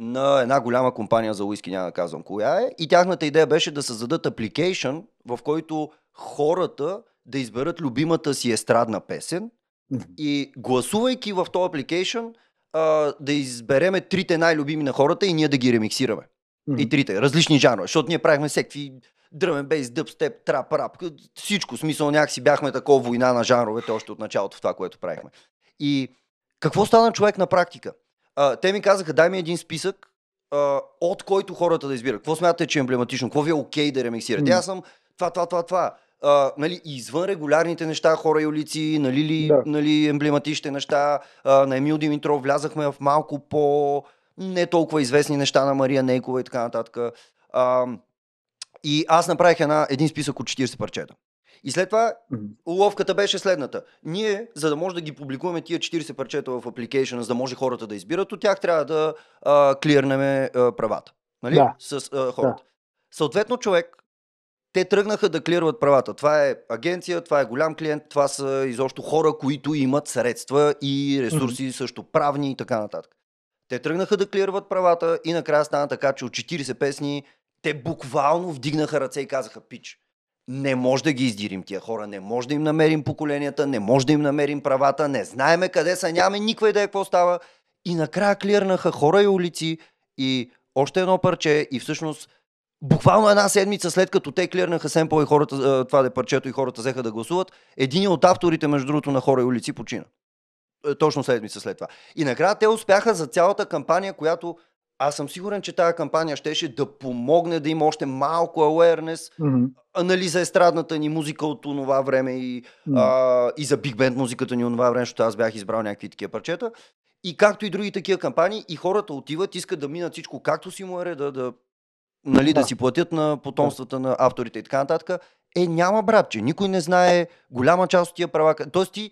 на една голяма компания за уиски, няма да казвам коя е, и тяхната идея беше да създадат апликейшн, в който хората да изберат любимата си естрадна песен и гласувайки в този апликейшн да избереме трите най-любими на хората и ние да ги ремиксираме. И трите, различни жанрове, защото ние правихме всеки дръмен бейс, дъб, степ, трап, рап, всичко. Смисъл някакси бяхме такова война на жанровете още от началото в това, което правихме. И какво стана човек на практика? А, те ми казаха, дай ми един списък, а, от който хората да избират. Какво смятате, че е емблематично? Какво ви е окей okay да ремиксирате? Mm. Аз съм това, това, това, това. А, нали, извън регулярните неща, хора и улици, нали, ли, да. нали, емблематичните неща, а, на Емил Димитров влязахме в малко по не толкова известни неща на Мария Нейкова и така нататък. А, и аз направих една, един списък от 40 парчета. И след това уловката беше следната. Ние, за да може да ги публикуваме тия 40 парчета в апликейшена, за да може хората да избират от тях, трябва да а, клирнеме а, правата. Нали? Да. С а, хората. Да. Съответно, човек, те тръгнаха да клирват правата. Това е агенция, това е голям клиент, това са изобщо хора, които имат средства и ресурси, mm-hmm. също правни и така нататък. Те тръгнаха да клирват правата и накрая стана така, че от 40 песни те буквално вдигнаха ръце и казаха, пич, не може да ги издирим тия хора, не може да им намерим поколенията, не може да им намерим правата, не знаеме къде са, нямаме никаква идея какво става. И накрая клирнаха хора и улици и още едно парче и всъщност буквално една седмица след като те клирнаха семпъл и хората, това де парчето и хората взеха да гласуват, един от авторите, между другото, на хора и улици почина. Е, точно седмица след това. И накрая те успяха за цялата кампания, която аз съм сигурен, че тази кампания щеше да помогне да има още малко awareness mm-hmm. нали, за естрадната ни музика от това време и, mm-hmm. а, и за биг бенд музиката ни от това време, защото аз бях избрал някакви такива парчета. И както и други такива кампании, и хората отиват, искат да минат всичко както си му е реда, да, нали, да. да си платят на потомствата да. на авторите и така нататък. Е, няма братче, никой не знае голяма част от тия права. Тоест ти,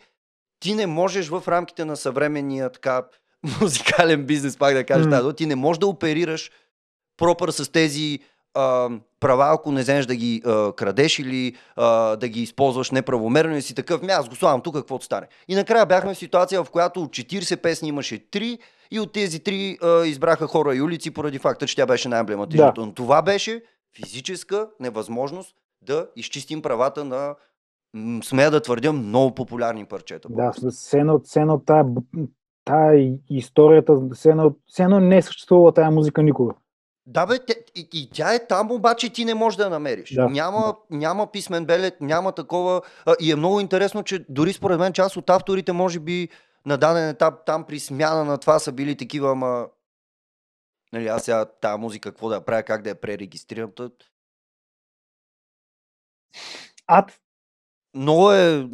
ти не можеш в рамките на съвременния така музикален бизнес, пак да кажа, mm. ти не можеш да оперираш пропър с тези а, права, ако не вземеш да ги а, крадеш или а, да ги използваш неправомерно и си такъв, ми аз го славам тук, каквото стане. И накрая бяхме в ситуация, в която от 40 песни имаше 3 и от тези 3 а, избраха хора и улици поради факта, че тя беше най-емблематичната. Да. Но това беше физическа невъзможност да изчистим правата на смея да твърдя, много популярни парчета. Да, все едно, все едно тая тая историята, все едно, все едно не е съществувала тая музика никога. Да, бе, и, и тя е там, обаче ти не можеш да я намериш. Да, няма, да. няма писмен белет, няма такова. А, и е много интересно, че дори според мен част от авторите, може би на даден етап там при смяна на това са били такива, ама нали, аз сега тази музика какво да я правя, как да я пререгистрирам. Тът... Ад. Много е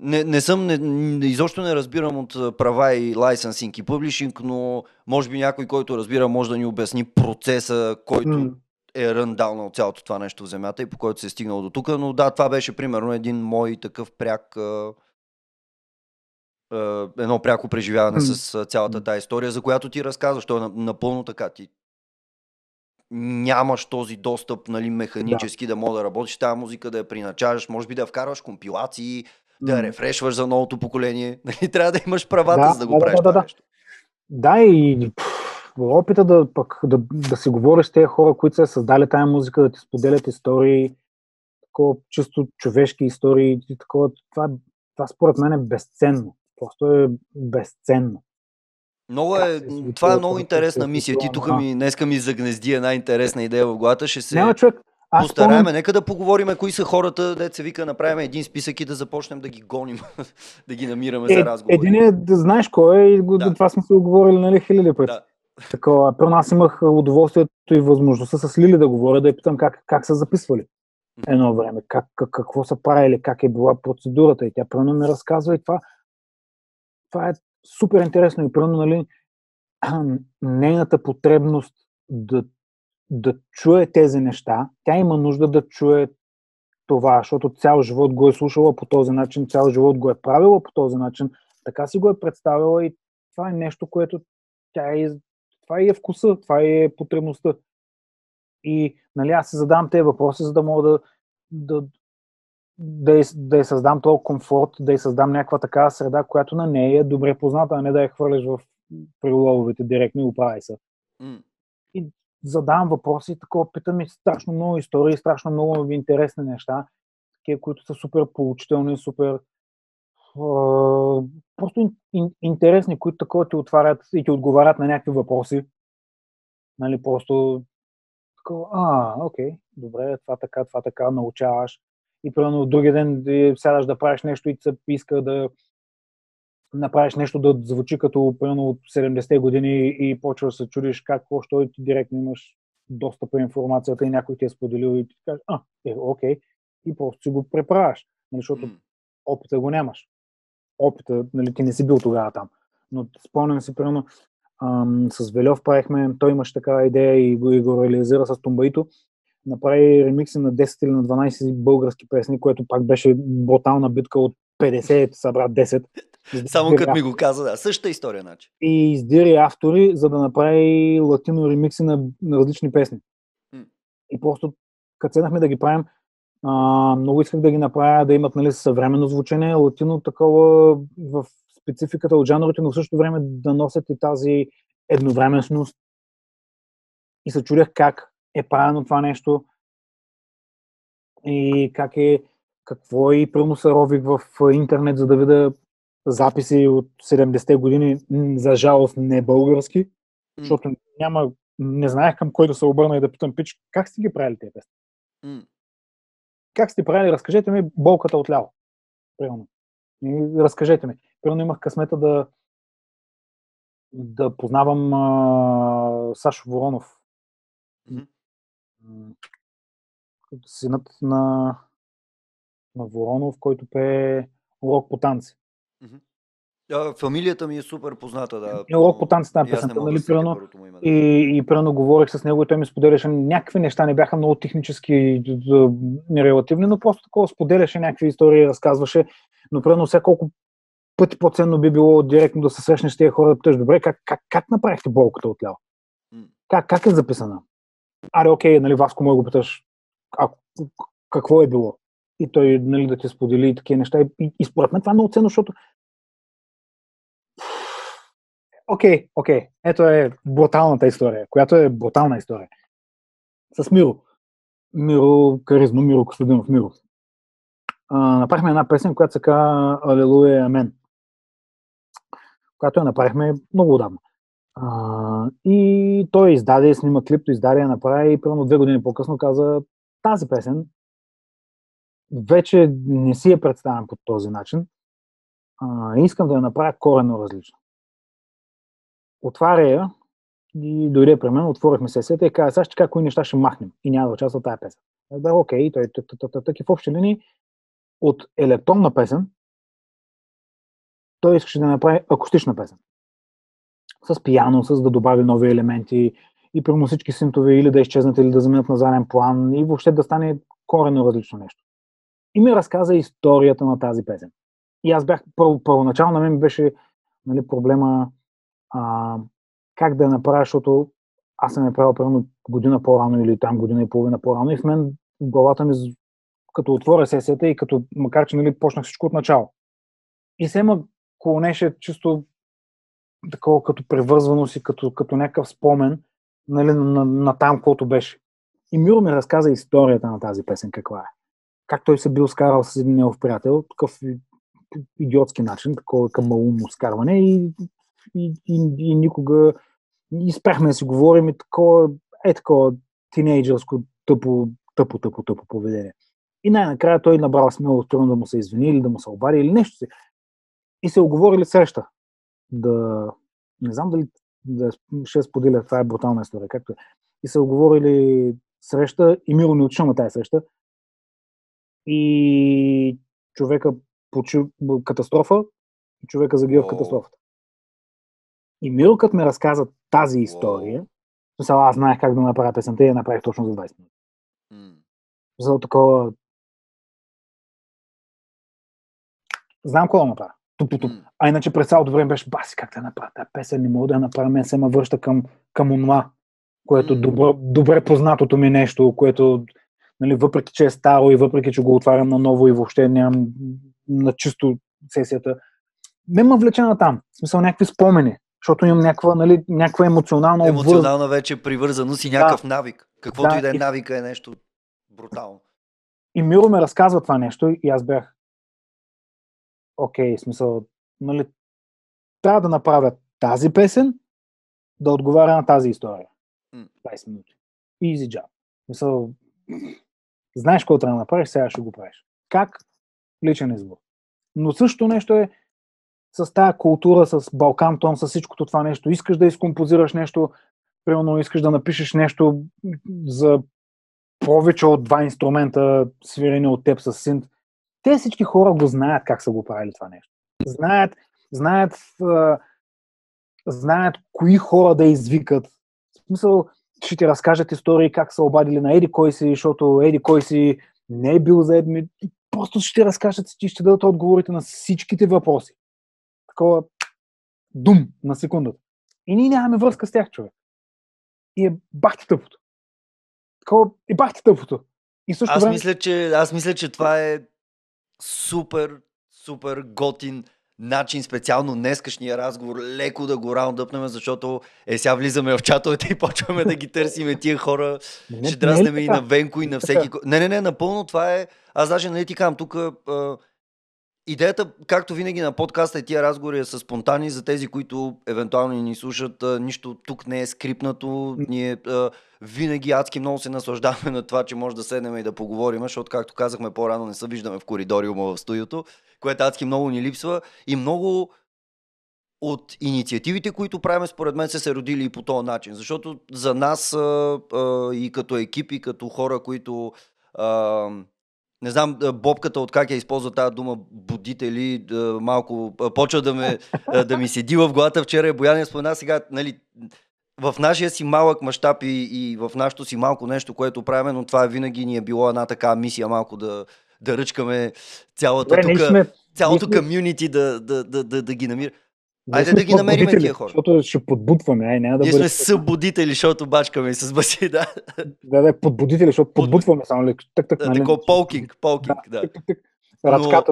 не, не съм, не, изобщо не разбирам от права и лайсенсинг и публишинг, но може би някой, който разбира, може да ни обясни процеса, който mm. е ръндаун от цялото това нещо в земята и по който се е стигнал до тук. Но да, това беше примерно един мой такъв пряк едно пряко преживяване mm. с цялата тази история, за която ти разказваш. То е напълно така. Ти нямаш този достъп нали, механически да, да мога да работиш тази музика, да я приначаваш, може би да вкарваш компилации, да рефрешваш за новото поколение. Нали, трябва да имаш правата, да, за да го да, правиш. Да, да, да. да, и пф, опита да, пък, да, да си говориш с тези хора, които са създали тази музика, да ти споделят истории, такова чисто човешки истории, такова, това, това според мен е безценно. Просто е безценно. Много е, това е много интересна мисия. Ти тук ми, днеска ми загнезди една интересна идея в главата. Ще се Няма човек. Аз постараем. помня- Нека да поговорим кои са хората, де се вика, направим един списък и да започнем да ги гоним, да ги намираме за Е, разговори. един е да знаеш кой е и го, Да. това сме се оговорили нали, хиляди пъти. Да. Такова. Първо аз имах удоволствието и възможността с Лили да говоря, да я питам как, как са записвали едно време, как, как, какво са правили, как е била процедурата и тя първо ми разказва и това, това е супер интересно и първо, нали, нейната потребност да, да чуе тези неща, тя има нужда да чуе това, защото цял живот го е слушала по този начин, цял живот го е правила по този начин, така си го е представила и това е нещо, което тя е, това е вкуса, това е потребността. И нали, аз се задам тези въпроси, за да мога да, да, да, й, да й създам този комфорт, да й създам някаква такава среда, която на нея е добре позната, а не да я хвърляш в приловите директно и оправи се. М. Задавам въпроси, такова питам и страшно много истории, страшно много интересни неща, такива, които са супер получителни, супер а, просто ин, ин, интересни, които такова ти отварят и ти отговарят на някакви въпроси. Нали, просто такова, а, окей, добре, това така, това така, научаваш. И примерно други ден сядаш да правиш нещо и ти се иска да направиш нещо да звучи като примерно от 70-те години и почваш да се чудиш как, що и ти директно имаш достъп до информацията и някой ти е споделил и ти кажеш, а, е, окей, и просто си го преправяш, нали, защото опита го нямаш. Опита, нали, ти не си бил тогава там. Но спомням си, примерно, ам, с Велев правихме, той имаше такава идея и го, и го реализира с Тумбаито. Направи ремикси на 10 или на 12 български песни, което пак беше брутална битка от 50, събра 10. Само като ми го каза, да. Същата история, значи. И издири автори, за да направи латино ремикси на, на различни песни. М. И просто, като седнахме да ги правим, а, много исках да ги направя, да имат нали, съвременно звучение, латино такова в спецификата от жанрите, но в същото време да носят и тази едновременност. И се чудях как е правено това нещо и как е, какво е и пълно се рових в интернет, за да видя записи от 70-те години, за жалост не български, защото няма, не знаех към кой да се обърна и да питам, пич, как сте ги правили тези песни? М. Как сте правили? Разкажете ми болката отляво. Примерно. И разкажете ми. Примерно имах късмета да да познавам а, Сашо Воронов. М, Синът на, на Воронов, който пее урок по танци. Фамилията ми е супер позната, да. Е, И аз не песента, нали, примерно. да. И, и примерно говорих с него и той ми споделяше някакви неща, не бяха много технически нерелативни, но просто такова споделяше някакви истории, разказваше. Но примерно все колко пъти по-ценно би било директно да се срещнеш с тези хора, да питаш, добре, как, как, как направихте болката отляво? М. Как, как е записана? Аре, окей, нали, Васко да го питаш, а, какво е било? И той нали, да ти сподели и такива неща. И, и, и според мен това е много ценно, защото Окей, окей. Ето е бруталната история, която е брутална история. С Миро. Миро Каризма, Миро Костадинов, Миро. А, направихме една песен, която се казва Алелуя Амен. Която я направихме много отдавна. И той издаде, снима клип, издаде, я направи и примерно две години по-късно каза тази песен вече не си я представям по този начин. А, искам да я направя коренно различно отваря я и дойде при мен, отворихме сесията и каза, сега ще кажа кои неща ще махнем и няма да участва тази песен. Аз бях окей, той таки в общи линии от електронна песен той искаше да направи акустична песен. С пияно, с да добави нови елементи и прямо всички синтове или да изчезнат, или да заменят на заден план и въобще да стане корено различно нещо. И ми разказа историята на тази песен. И аз бях, първо, първоначално на мен беше нали, проблема а, как да направя, защото аз съм я правил примерно година по-рано или там година и половина по-рано и в мен в главата ми, като отворя сесията и като, макар че нали, почнах всичко от начало. И се ма клонеше чисто такова като превързваност и като, като някакъв спомен нали, на, на, на там, което беше. И Миро ми разказа историята на тази песен, каква е. Как той се бил скарал с един негов приятел, такъв идиотски начин, такова към малумно скарване и, и, и, и никога и спряхме да си говорим и такова, е такова тинейджърско тъпо, тъпо, тъпо, тъпо поведение. И най-накрая той набрал смело трудно да му се извини или да му се обади или нещо си. И се оговорили среща. Да, не знам дали да ще споделя, това е брутална история, както е. И се оговорили среща и Миро не отишъл на тази среща. И човека почу катастрофа и човека загива в катастрофата. И Миро, като ме разказа тази история, смисъл, аз знаех как да направя песента и я направих точно за 20 минути. Mm. За такова... Знам какво да направя. Туп-туп. Mm. А иначе през цялото време беше, баси, как да направя тази песен, не мога да я направя, мен се ме връща към, към онова, което mm. добро, добре познатото ми нещо, което, нали, въпреки че е старо и въпреки че го отварям на ново и въобще нямам на чисто сесията, не ме влече на там. В смисъл някакви спомени защото имам някаква, нали, някаква емоционална Емоционална вече привързаност и някакъв да. навик. Каквото да, и да е навика е нещо брутално. И Миро ме разказва това нещо и аз бях окей, смисъл, нали, трябва да направя тази песен, да отговаря на тази история. 20 минути. Easy job. Смисъл, знаеш какво трябва да направиш, сега ще го правиш. Как? Личен избор. Но също нещо е, с тази култура, с Балкан тон, с всичкото това нещо. Искаш да изкомпозираш нещо, примерно искаш да напишеш нещо за повече от два инструмента, свирени от теб с синт. Те всички хора го знаят как са го правили това нещо. Знаят, знаят, знаят кои хора да извикат. В смисъл, ще ти разкажат истории как са обадили на Еди кой си, защото Еди кой си не е бил за Едми. Просто ще ти разкажат и ще дадат отговорите на всичките въпроси такова дум на секундата. И ние нямаме връзка с тях, човек. И е бахти тъпото. Такова е бахти тъпото. И също аз, време... мисля, че, аз мисля, че това е супер, супер готин начин, специално днескашния разговор, леко да го раундъпнем, защото е сега влизаме в чатовете и почваме да ги търсиме тия хора. Не, ще дразнем и на Венко и на всеки. Не, не, не, напълно това е. Аз даже не ти казвам, тук Идеята, както винаги на подкаста и тия разговори са спонтанни за тези, които евентуално ни слушат. Нищо тук не е скрипнато. Ние а, винаги адски много се наслаждаваме на това, че може да седнем и да поговорим, защото, както казахме по-рано, не се виждаме в коридориума в студиото, което адски много ни липсва. И много от инициативите, които правим, според мен, са се родили и по този начин. Защото за нас а, а, и като екип, и като хора, които а, не знам Бобката от как я използва тази дума будители, малко почва да, ме, да ми седи в главата. Вчера е Бояния спомена сега, нали, в нашия си малък мащаб и, и в нашото си малко нещо, което правим, но това винаги ни е било една така мисия малко да, да ръчкаме цялата Добре, тук, сме, цялото комьюнити да, да, да, да, да ги намира. Айде да ги намерим тия хора. Защото ще подбутваме. Ай, няма да Ние бъде... сме събудители, защото бачкаме с баси, да. Да, да, подбудители, защото подбутваме само леко. Так, так, да, нали? такова полкинг, полкинг, да. да. Так.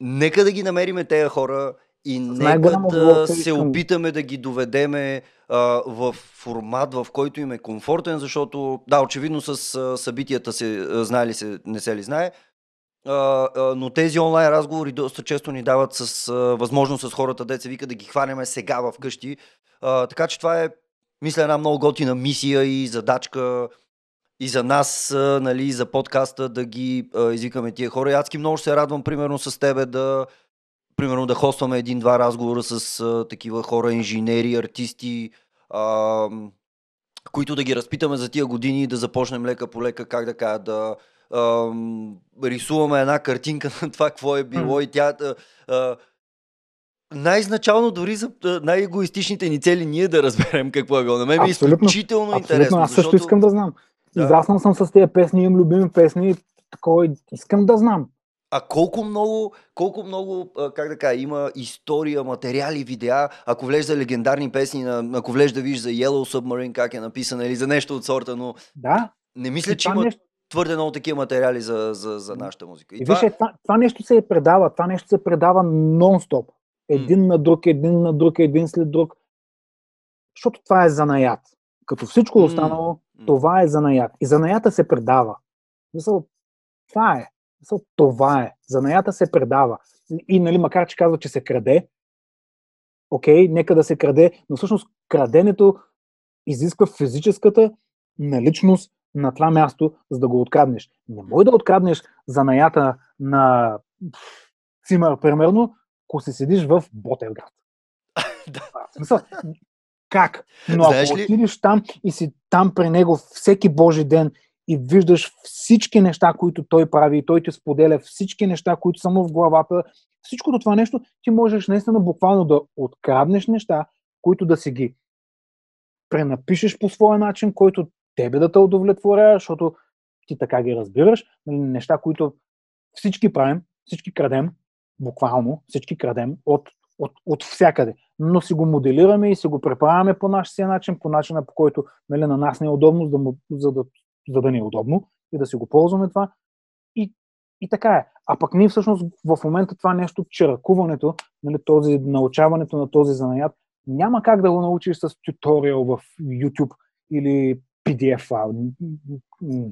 нека да ги намериме тези хора и нека да се опитаме да ги доведеме а, в формат, в който им е комфортен, защото, да, очевидно с а, събитията се а, знае ли се, не се ли знае, но тези онлайн разговори доста често ни дават с възможност с хората, деца вика да ги хванеме сега в къщи. така че това е, мисля, една много готина мисия и задачка и за нас, нали, за подкаста да ги извикаме тия хора. И адски много се радвам, примерно, с тебе да примерно да хостваме един-два разговора с такива хора, инженери, артисти, които да ги разпитаме за тия години и да започнем лека по лека, как да кажа, да, рисуваме една картинка на това, какво е било mm. и тя... А, най-изначално дори за най-егоистичните ни цели ние да разберем какво е било. На мен ми е изключително абсолютно. интересно. Аз също защото... искам да знам. Да. Израснал съм с тези песни, имам любими песни, такова искам да знам. А колко много, колко много, как да кажа, има история, материали, видеа, ако влезеш за легендарни песни, ако влезеш да видиш за Yellow Submarine, как е написано, или за нещо от сорта, но да. не мисля, че има нещо твърде много такива материали за, за, за нашата музика. И, и това... Виж, това, това нещо се предава, това нещо се предава нон-стоп. Един mm. на друг, един на друг, един след друг. Защото това е занаят. Като всичко останало, М. това е занаят. И занаята се предава. Мисъл, това е. Мисъл, това е. Занаята се предава. И, нали, макар че казва, че се краде, окей, нека да се краде, но всъщност краденето изисква физическата наличност на това място, за да го откраднеш. Не може да откраднеш занаята на Цимър, примерно, ако се седиш в Ботевград. Да. Как? Но Знаеш ако ли- отидеш там и си там при него всеки Божи ден и виждаш всички неща, които той прави, и той ти споделя всички неща, които са му в главата, всичкото това нещо, ти можеш наистина буквално да откраднеш неща, които да си ги пренапишеш по своя начин, който тебе да те удовлетворява, защото ти така ги разбираш. Нали, Неща, които всички правим, всички крадем, буквално всички крадем от, от, от всякъде. Но си го моделираме и си го преправяме по нашия начин, по начина по който нали, на нас не е удобно, за да, за, да, за да ни е удобно и да си го ползваме това. И, и така е. А пък ние всъщност в момента това нещо, чиракуването, нали, този, научаването на този занаят, няма как да го научиш с туториал в YouTube или PDF файл.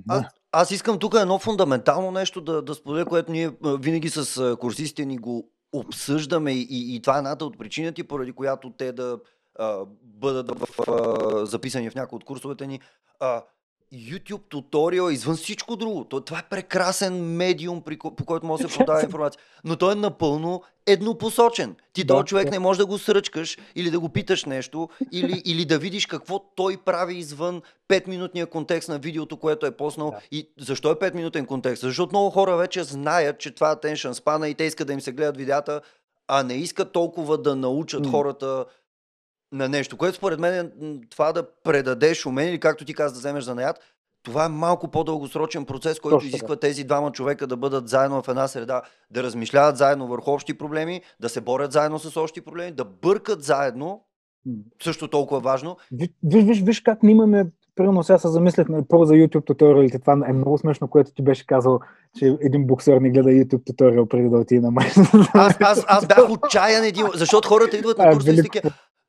А, аз искам тук едно фундаментално нещо да, да споделя, което ние винаги с курсистите ни го обсъждаме и, и, и това е едната от причините, поради която те да а, бъдат в, а, записани в някои от курсовете ни. А, YouTube туториал извън всичко друго. То, това е прекрасен медиум, при, по който може да се продава информация. Но той е напълно еднопосочен. Ти Да, този човек да. не може да го сръчкаш или да го питаш нещо, или, или да видиш какво той прави извън 5-минутния контекст на видеото, което е поснал. Да. И защо е 5-минутен контекст? Защото много хора вече знаят, че това е attention спана и те искат да им се гледат видеята, а не искат толкова да научат М. хората на нещо, което според мен е това да предадеш умение или както ти каза да вземеш занаят, това е малко по-дългосрочен процес, който Точно изисква тези двама човека да бъдат заедно в една среда, да размишляват заедно върху общи проблеми, да се борят заедно с общи проблеми, да бъркат заедно, също толкова важно. Ви- Виж, виж, виж как ние имаме, примерно сега се замислях на първо за YouTube туториалите, това е много смешно, което ти беше казал, че един боксер не гледа YouTube туториал преди да отиде на мач. Аз, аз, аз бях отчаян един, защото хората идват на курса и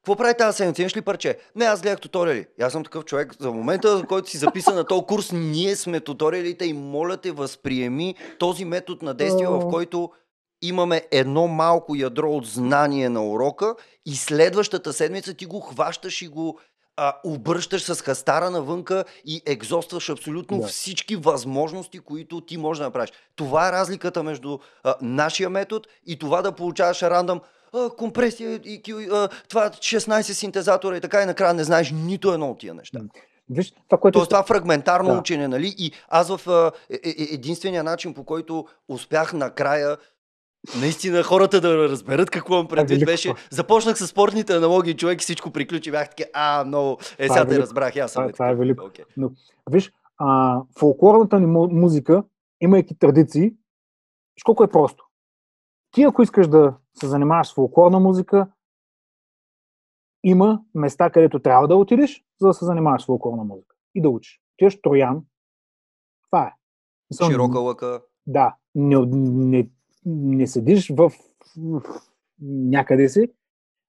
какво прави тази седмица? Имаш ли парче? Не, аз гледах туториали. И Аз съм такъв човек. За момента, в който си записан на този курс, ние сме туториалите и моля те, възприеми този метод на действие, в който имаме едно малко ядро от знание на урока и следващата седмица ти го хващаш и го а, обръщаш с хастара навънка и екзостваш абсолютно Да. всички възможности, които ти можеш да направиш. Това е разликата между а, нашия метод и това да получаваш рандъм а, компресия и а, това 16 синтезатора и така и накрая не знаеш нито едно от тия неща. Виж, това, което Тоест това фрагментарно Да. учене, нали? И аз в а, е, е, единствения начин, по който успях накрая наистина хората да разберат какво имам предвид, велико. беше започнах с спортните аналогии, човек и всичко приключи, бях така, а, много, е, Това е сега те разбрах, аз съм Това- е това е велико. Окей. Виж, а, фолклорната ни му- музика, имайки традиции, колко е просто. Ти, ако искаш да се занимаваш с фолклорна музика, има места, където трябва да отидеш, за да се занимаваш с фолклорна музика и да учиш. Отиваш Троян, това е. Мисъл, Широка лъка. Да, не, не, не седиш в, в някъде си,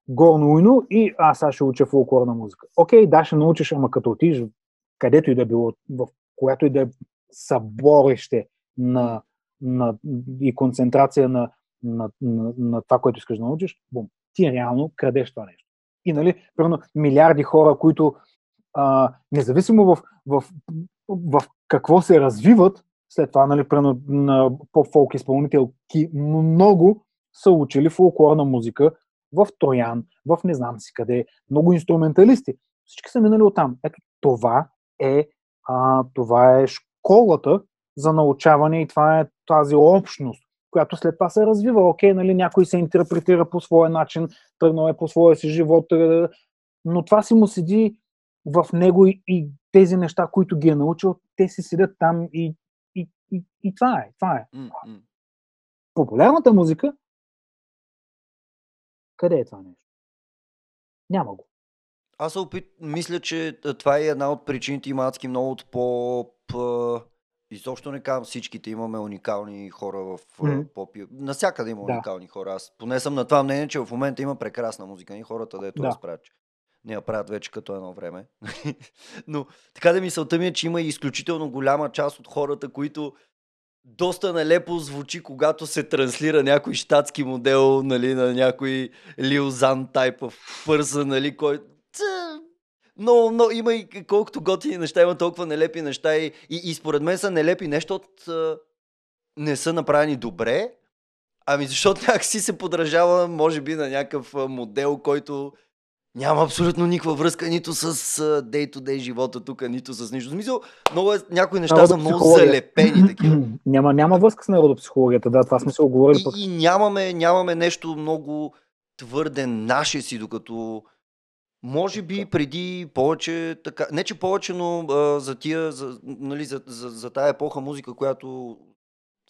горно уйно и аз сега ще уча фолклорна музика. Окей, да, ще научиш, ама като отидеш където и да било, в която и да е съборище на, на, и концентрация на, на, на, на това, което искаш да научиш, бум, ти реално крадеш това нещо. И, нали, примерно, милиарди хора, които а, независимо в, в, в, какво се развиват, след това, нали, примерно, на поп-фолк изпълнителки, много са учили фолклорна музика в Троян, в не знам си къде, много инструменталисти. Всички са минали оттам. Ето това е, а, това е школата за научаване и това е тази общност, която след това се развива. Окей, нали, някой се интерпретира по своя начин, тръгнал е по своя си живот, е, но това си му седи в него и, и тези неща, които ги е научил, те си седят там и, и, и, и това е. Това е. М. Популярната музика, къде е това нещо? Няма го. Аз се опит... мисля, че това е една от причините има адски много от поп... Изобщо не казвам всичките, имаме уникални хора в mm. поп. и- Насякъде има Да. уникални хора. Аз поне съм на това мнение, че в момента има прекрасна музика и хората, дето Да. разправят. че не я правят вече като едно време. Но така да мисълта ми е, че има и изключително голяма част от хората, които доста нелепо звучи, когато се транслира някой щатски модел, нали, на някой Лил Зан type of person, нали, кой... Но, но има и колкото готини неща, има толкова нелепи неща и, и, и според мен са нелепи нещо от не са направени добре, ами защото някакси се подражава, може би, на някакъв модел, който няма абсолютно никаква връзка нито с day-to-day живота тук, нито с нищо. Смисъл, много е, някои неща са много залепени такива. няма, няма връзка с народопсихологията, да, това сме се оговорили. И, пък. и нямаме, нямаме нещо много твърде наше си, докато може би преди повече, така, не че повече, но а, за тия, за, нали, за, за, за тая епоха музика, която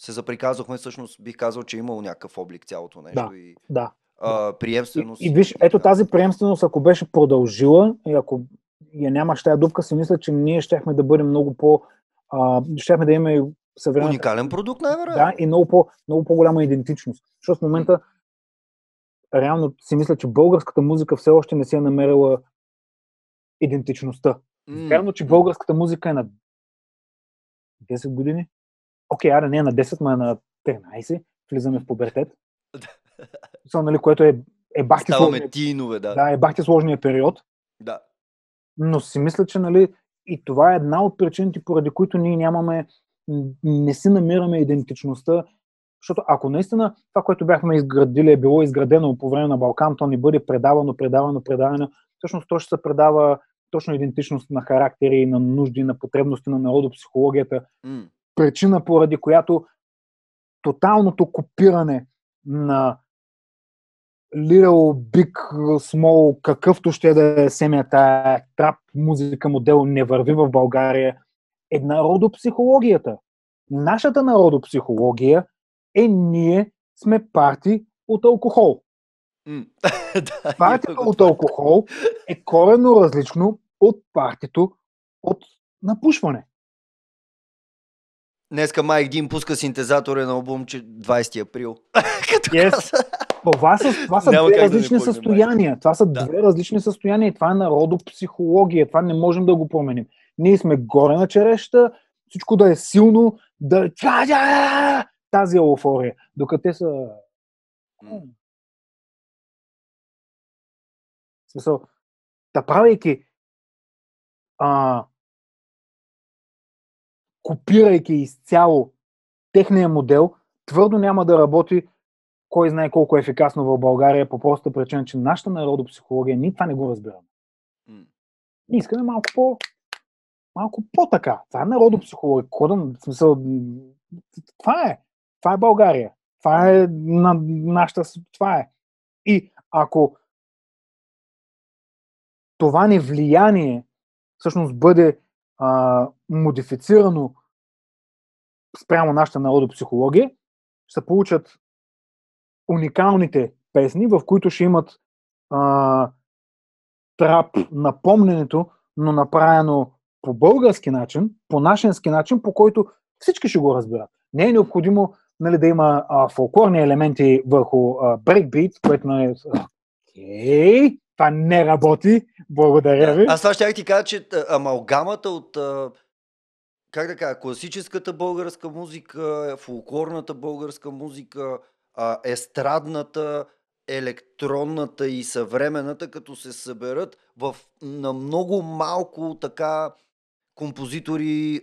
се заприказвахме, всъщност бих казал, че е имало някакъв облик цялото нещо. Да, и, да. А, приемственост. И, и виж, ето тази приемственост, ако беше продължила и ако я нямаш тази дупка, си мисля, че ние щяхме да бъдем много по... А, щяхме да имаме съвременен... Уникален продукт, най-вероятно. Да, и много, по, много по-голяма идентичност. Защото в момента реално си мисля, че българската музика все още не си е намерила идентичността. Mm. Вярно, че българската музика е на 10 години. Окей, аре, не е на 10, но е на 13. Влизаме в пубертет. Са, нали, което е, е бахти сложния, тинове, да. Да, е бахти сложния период. Да. Но си мисля, че нали, и това е една от причините, поради които ние нямаме, не си намираме идентичността защото ако наистина това, което бяхме изградили е било изградено по време на Балкан, то ни бъде предавано, предавано, предавано, всъщност то ще се предава точно идентичност на характери, на нужди, на потребности на народопсихологията. Mm. Причина, поради която тоталното копиране на Little, Big, Small, какъвто ще да е семята, трап музика модел не върви в България, е народопсихологията. Нашата народопсихология е ние сме парти от алкохол. Mm. Партията от алкохол е коренно различно от партито от напушване. Днеска Майк Дим пуска синтезатора на албум, че 20 април. Yes. Това са, това са две различни да състояния. Това са да. две различни състояния и това е народопсихология. Това не можем да го променим. Ние сме горе на череща, всичко да е силно, да тази еуфория, докато те са... Смисъл, да правейки а, копирайки изцяло техния модел, твърдо няма да работи кой знае колко е ефикасно в България, по проста причина, че нашата народопсихология, ние това не го разбираме. Ние искаме малко по малко по-така. Това е народопсихология. Кодъм, в смисъл, това е. Това е България. Това е на нашата... Това е. И ако това ни влияние всъщност бъде а, модифицирано спрямо нашата народопсихология, ще получат уникалните песни, в които ще имат а, трап напомненето, но направено по български начин, по нашенски начин, по който всички ще го разберат. Не е необходимо нали, да има а, фолклорни елементи върху а, брейкбит, което е... Окей, това не работи. Благодаря ви. Аз това ще ти кажа, че амалгамата от как да кажа, класическата българска музика, фолклорната българска музика, естрадната, електронната и съвременната, като се съберат в, на много малко така композитори,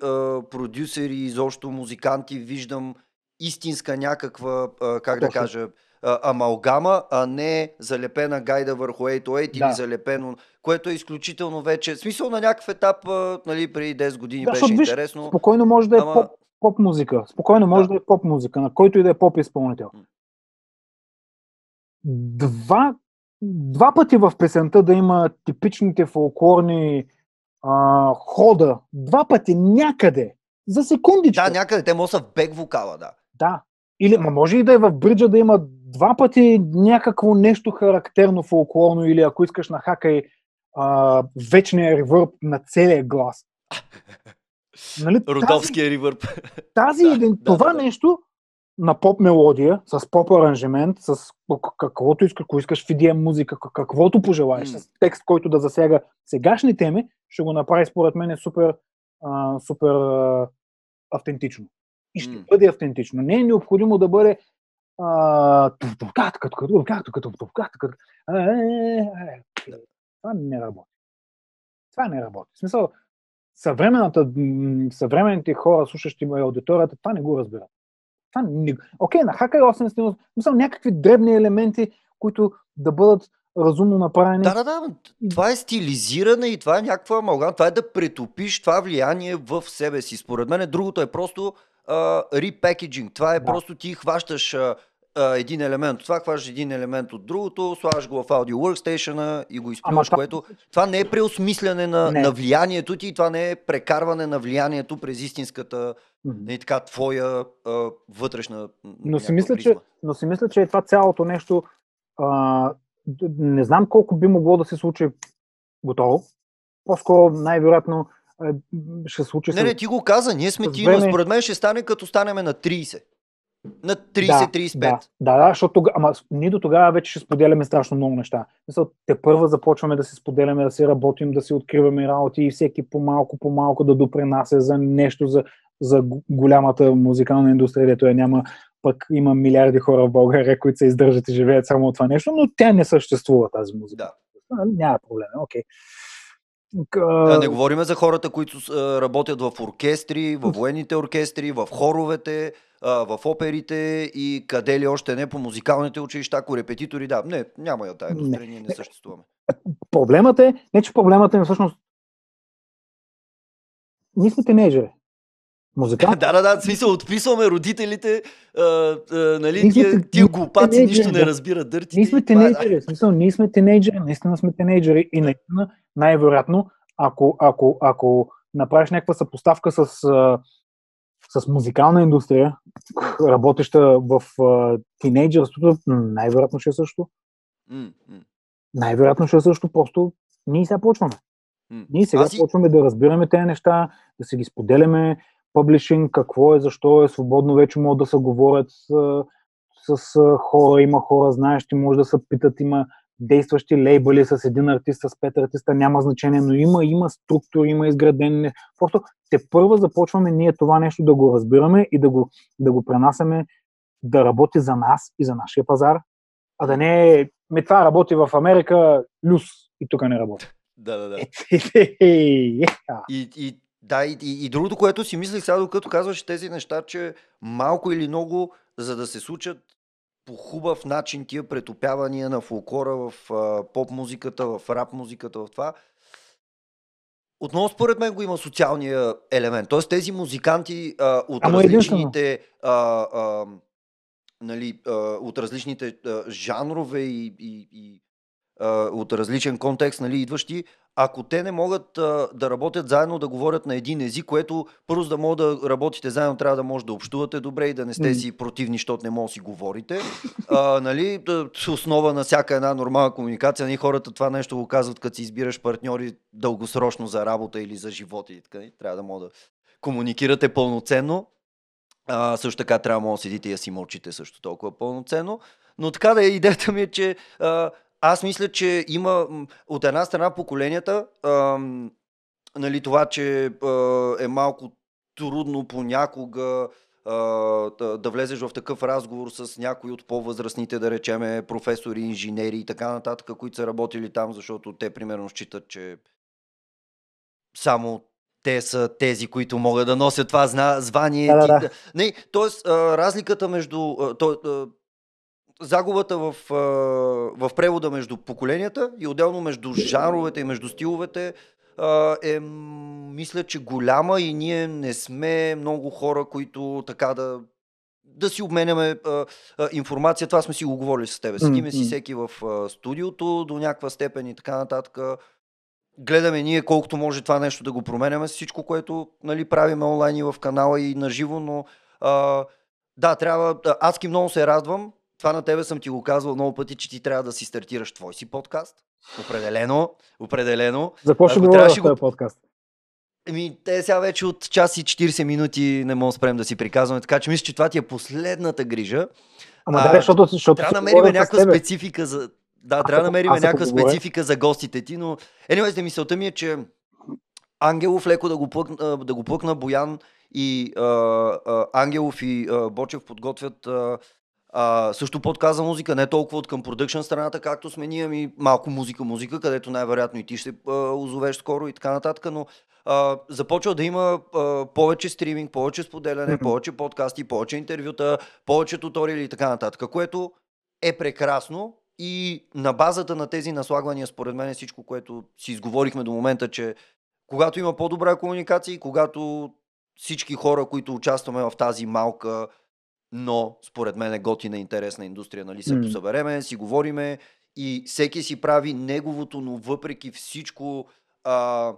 продюсери, изобщо музиканти, виждам истинска някаква, как да кажа, амалгама, а не залепена гайда върху 808 да. или залепено, което е изключително вече, смисъл на някакъв етап, нали, преди 10 години да, беше виж, интересно. Спокойно може да е ама... поп, поп музика, спокойно може да. да е поп музика, на който и да е поп изпълнител. Два, два пъти в песента да има типичните фолклорни а, хода, два пъти някъде, за секундичка. Да, някъде, те могат са в бек вокала, да. Да. Или, ма може и да е в бриджа да има два пъти някакво нещо характерно фолклорно или ако искаш на хакай а, вечния ревърб на целия глас. Нали, Рудовския ревърб. Тази, да, това да, нещо на поп мелодия, с поп аранжимент, с каквото искаш, ако искаш EDM музика, каквото пожелаеш, mm. с текст, който да засяга сегашни теми, ще го направи според мен супер, а, супер а, автентично. И ще mm. бъде автентично. Не е необходимо да бъде това не работи. Това не работи. В смисъл, съвременните хора, слушащи аудиторията, това не го разбират. Това не... Окей, на Hacker 8 мисъл, някакви дребни елементи, които да бъдат разумно направени. Да, да, да. Това е стилизиране и това е някаква амалгама. Това е да претопиш това влияние в себе си. Според мен другото е просто репекеджинг. Това е да. просто ти хващаш а, а, един елемент от това, хващаш един елемент от другото, слагаш го в Audio Workstation и го изплюваш, което това не е преосмисляне на, на влиянието ти, това не е прекарване на влиянието през истинската mm-hmm. така, твоя а, вътрешна но си, мисля, че, но си мисля, че е това цялото нещо а, не знам колко би могло да се случи готово. По-скоро най-вероятно ще случи. Не, не, ти го каза, ние сме ти, но според мен ще стане като станем на 30. На 30-35. Да, да, да, защото тога, ама ние до тогава вече ще споделяме страшно много неща. Мисъл, те първа започваме да се споделяме, да се работим, да се откриваме работи и всеки по-малко, по-малко да допринася за нещо, за, за голямата музикална индустрия, дето я няма. Пък има милиарди хора в България, които се издържат и живеят само от това нещо, но тя не съществува тази музика. Да. Няма проблем, окей. Okay. Да, не говорим за хората, които работят в оркестри, в военните оркестри, в хоровете, в оперите и къде ли още не по музикалните училища, ако репетитори, да, не, няма я тая индустрия, ние не съществуваме. Проблемът е, не че проблемът е всъщност сме тинейджери. Музикант? да, да, да, смисъл, отписваме родителите, а, а, нали, тия, тия глупаци нищо не разбират дърти. Ние сме тинейджери, в смисъл, ние сме тинейджери, наистина сме тинейджери и наистина, най-вероятно, ако, ако, ако направиш някаква съпоставка с, с музикална индустрия, работеща в тинейджерството, най-вероятно ще е също. Mm-hmm. Най-вероятно ще е също, просто ние сега почваме. Ние сега Аз... почваме да разбираме тези неща, да се ги споделяме, публишинг, какво е, защо е свободно, вече могат да се говорят с, с хора, има хора знаещи, може да се питат, има действащи лейбъли с един артист, с пет артиста, няма значение, но има, има структури, има изградени. Просто те първа започваме ние това нещо да го разбираме и да го, да го пренасяме да работи за нас и за нашия пазар, а да не е, ми това работи в Америка, люс и тук не работи. Да, да, да. и, и да, и, и, и другото, което си мислих сега, докато казваш тези неща, че малко или много, за да се случат по хубав начин тия претопявания на фолклора в поп-музиката, в рап-музиката, в това, отново според мен го има социалния елемент. Тоест тези музиканти а, от Ама различните а, а, нали, а, от различните а, жанрове и, и, и а, от различен контекст, нали, идващи, ако те не могат а, да работят заедно, да говорят на един език, което първо да могат да работите заедно, трябва да може да общувате добре и да не сте си противни, защото не може да си говорите. А, нали, основа на всяка една нормална комуникация, нали, хората това нещо го казват, като си избираш партньори дългосрочно за работа или за живота. И така, нали, трябва да може да комуникирате пълноценно. А, също така трябва да седите и да си мълчите също толкова пълноценно. Но така да е, идеята ми е, че а, аз мисля, че има от една страна поколенията, ам, нали, това, че а, е малко трудно понякога а, да, да влезеш в такъв разговор с някои от по-възрастните, да речеме, професори, инженери и така нататък, които са работили там, защото те примерно считат, че само те са тези, които могат да носят това звание. Да, да, да. Не, тоест, разликата между... То, загубата в, в превода между поколенията и отделно между жанровете и между стиловете е, мисля, че голяма и ние не сме много хора, които така да да си обменяме а, а, информация. Това сме си го говорили с теб. Седиме си всеки в а, студиото до някаква степен и така нататък. Гледаме ние колкото може това нещо да го променяме всичко, което нали, правиме онлайн и в канала и наживо, но а, да, трябва. Адски много се радвам, това на тебе съм ти го казвал много пъти, че ти трябва да си стартираш твой си подкаст. Определено, определено. За какво ще говоря в този подкаст? Еми, те сега вече от час и 40 минути не можем да спрем да си приказваме, така че мисля, че това ти е последната грижа. Ама да, защото, защото трябва да намерим някаква специфика за... Да, аз трябва да намерим някаква специфика за гостите ти, но... Anyways, мисълта ми е, че Ангелов леко да го плъкна, да го плъкна Боян и а, а, Ангелов и а, Бочев подготвят а, а, също подказа музика, не толкова от към продъкшн страната, както сме ние, ми малко музика, музика, където най-вероятно и ти ще а, озовеш скоро и така нататък, но а, започва да има а, повече стриминг, повече споделяне, mm-hmm. повече подкасти, повече интервюта, повече туториали и така нататък, което е прекрасно и на базата на тези наслагвания, според мен, е всичко, което си изговорихме до момента, че когато има по-добра комуникация и когато всички хора, които участваме в тази малка, но според мен е готина интересна индустрия, нали се mm. посъбереме, си говориме и всеки си прави неговото, но въпреки всичко а,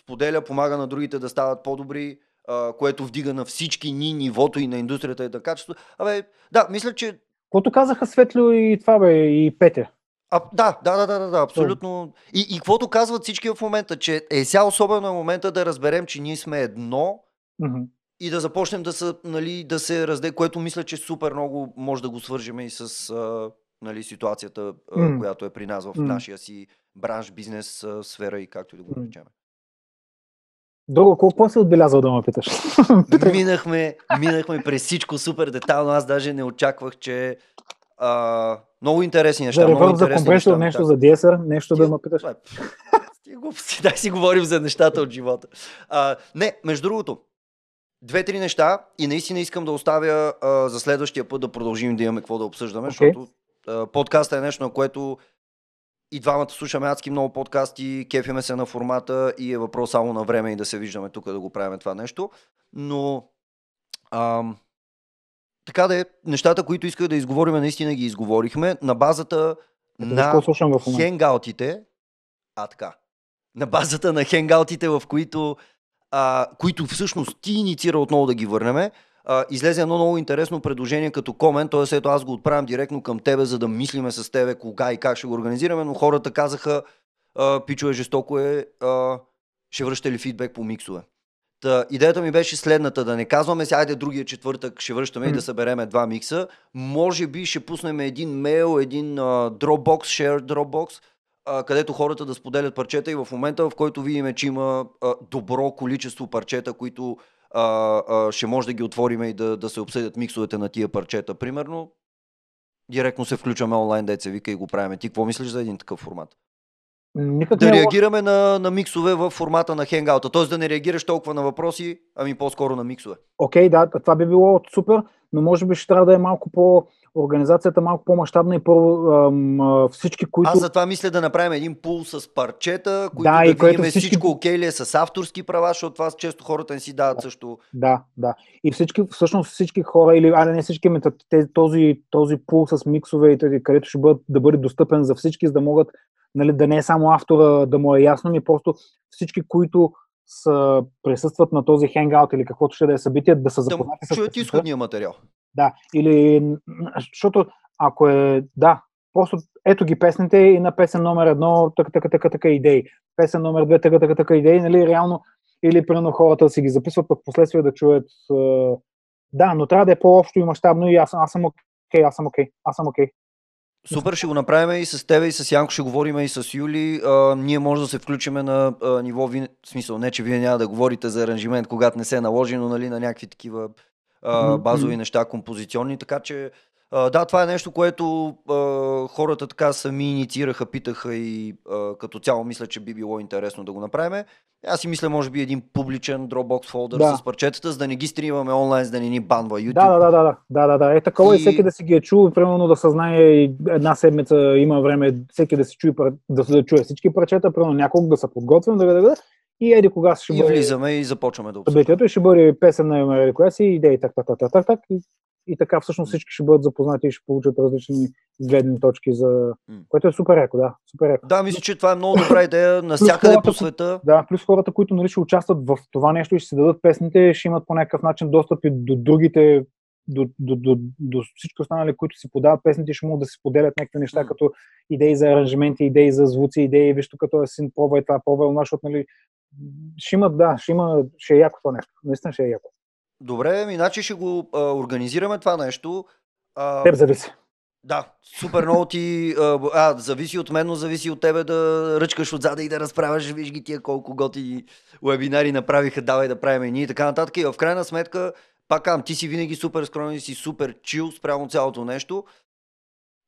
споделя, помага на другите да стават по-добри, а, което вдига на всички ни нивото и на индустрията и на качество. Абе, да, мисля, че... Което казаха Светло и това бе, и Петя. А, да, да, да, да, да, абсолютно. И, и каквото казват всички в момента, че е сега особено е момента да разберем, че ние сме едно mm-hmm. И да започнем да, са, нали, да се разде, което мисля, че супер много може да го свържем и с а, нали, ситуацията, mm-hmm. която е при нас в mm-hmm. нашия си бранш, бизнес, а, сфера и както и да го наречем. Друго, колко си отбелязал да ме питаш? минахме, минахме през всичко супер детално. Аз даже не очаквах, че а, много интересни неща. За ревърб, за компресор, нещо за DSR, нещо Ти, да ме питаш. Ти глупости, дай си говорим за нещата от живота. А, не, между другото, две-три неща и наистина искам да оставя а, за следващия път да продължим да имаме какво да обсъждаме, okay. защото а, подкаста е нещо, на което и двамата слушаме адски много подкасти, кефиме се на формата и е въпрос само на време и да се виждаме тук да го правим това нещо. Но ам, така да е, нещата, които исках да изговорим, наистина ги изговорихме на базата Ето, на хенгаутите. А, така. На базата на хенгаутите, в които, а, които всъщност ти инициира отново да ги върнем. А, излезе едно много интересно предложение като комент, т.е. ето аз го отправям директно към тебе, за да мислиме с тебе кога и как ще го организираме, но хората казаха, пичове жестоко е, а, ще връща ли фидбек по миксове. Та, идеята ми беше следната, да не казваме сега, айде другия четвъртък ще връщаме mm. и да събереме два микса. Може би ще пуснем един мейл, един uh, Dropbox, share Dropbox, където хората да споделят парчета и в момента, в който видим, че има добро количество парчета, които ще може да ги отворим и да, да се обсъдят миксовете на тия парчета. Примерно, директно се включваме онлайн, деца вика и го правим. Ти какво мислиш за един такъв формат? Никак да реагираме на, на миксове в формата на хенгаута. Т.е. да не реагираш толкова на въпроси, ами по-скоро на миксове. Окей, okay, да, това би било супер, но може би ще трябва да е малко по организацията малко по-масштабна и по всички, които... Аз затова мисля да направим един пул с парчета, които да, да и видим всички... всичко окей ли е с авторски права, защото това често хората не си дават да, също. Да, да. И всички, всъщност всички хора, или али не всички, този, този пул с миксове, където ще бъдат, да бъде достъпен за всички, за да могат нали, да не е само автора да му е ясно, ми просто всички, които са, присъстват на този хенгаут или каквото ще да е събитие, да са запознати да, с... Чуят изходния материал. Да, или... Защото ако е... Да, просто ето ги песните и на песен номер едно така, така, така, така идеи. Песен номер две така, така, така идеи, нали, реално или примерно хората си ги записват, пък последствие да чуят... Да, но трябва да е по-общо и мащабно и аз, аз съм окей, аз съм окей, аз съм окей. Супер, ще го направим и с тебе и с Янко ще говорим и с Юли. А, ние може да се включиме на а, ниво, в смисъл не, че вие няма да говорите за аранжимент, когато не се наложи, но нали, на някакви такива а, базови неща, композиционни, така че а, да, това е нещо, което а, хората така сами инициираха, питаха и а, като цяло мисля, че би било интересно да го направим. Аз си мисля, може би един публичен Dropbox фолдър да. с парчетата, за да не ги стримаме онлайн, за да не ни банва YouTube. Да, да, да, да, да, да, да. Е такова и... и всеки да си ги е чул, примерно да съзнае една седмица има време всеки да си чуе, да, да чуе всички парчета, примерно няколко да се подготвим, да, да, да, и еди кога ще и бъде... И влизаме и започваме да обсъждаме. Събитието ще бъде песен на еди коя си, идеи, так, так, так, так, так, и, и така всъщност всички ще бъдат запознати и ще получат различни гледни точки за... Което е супер яко, да. Супер яко. Да, мисля, че това е много добра идея навсякъде по света. Да, плюс хората, които нали, ще участват в това нещо и ще си дадат песните, ще имат по някакъв начин достъп и до другите до, до, до, до всички останали, които си подават песните, ще могат да си поделят някакви неща, М. като идеи за аранжименти, идеи за звуци, идеи, виж тук този син пробва и това, пробва и онова, защото, нали, ще има, да, ще има, ще е яко това нещо. Наистина ще е яко. Добре, иначе ще го а, организираме това нещо. А, Теб зависи. Да, супер много ти... А, зависи от мен, но зависи от тебе да ръчкаш отзада и да разправяш. Виж ги тия колко готи вебинари направиха, давай да правим и ние и така нататък. И в крайна сметка, пак казвам, ти си винаги супер скромен си супер чил спрямо цялото нещо.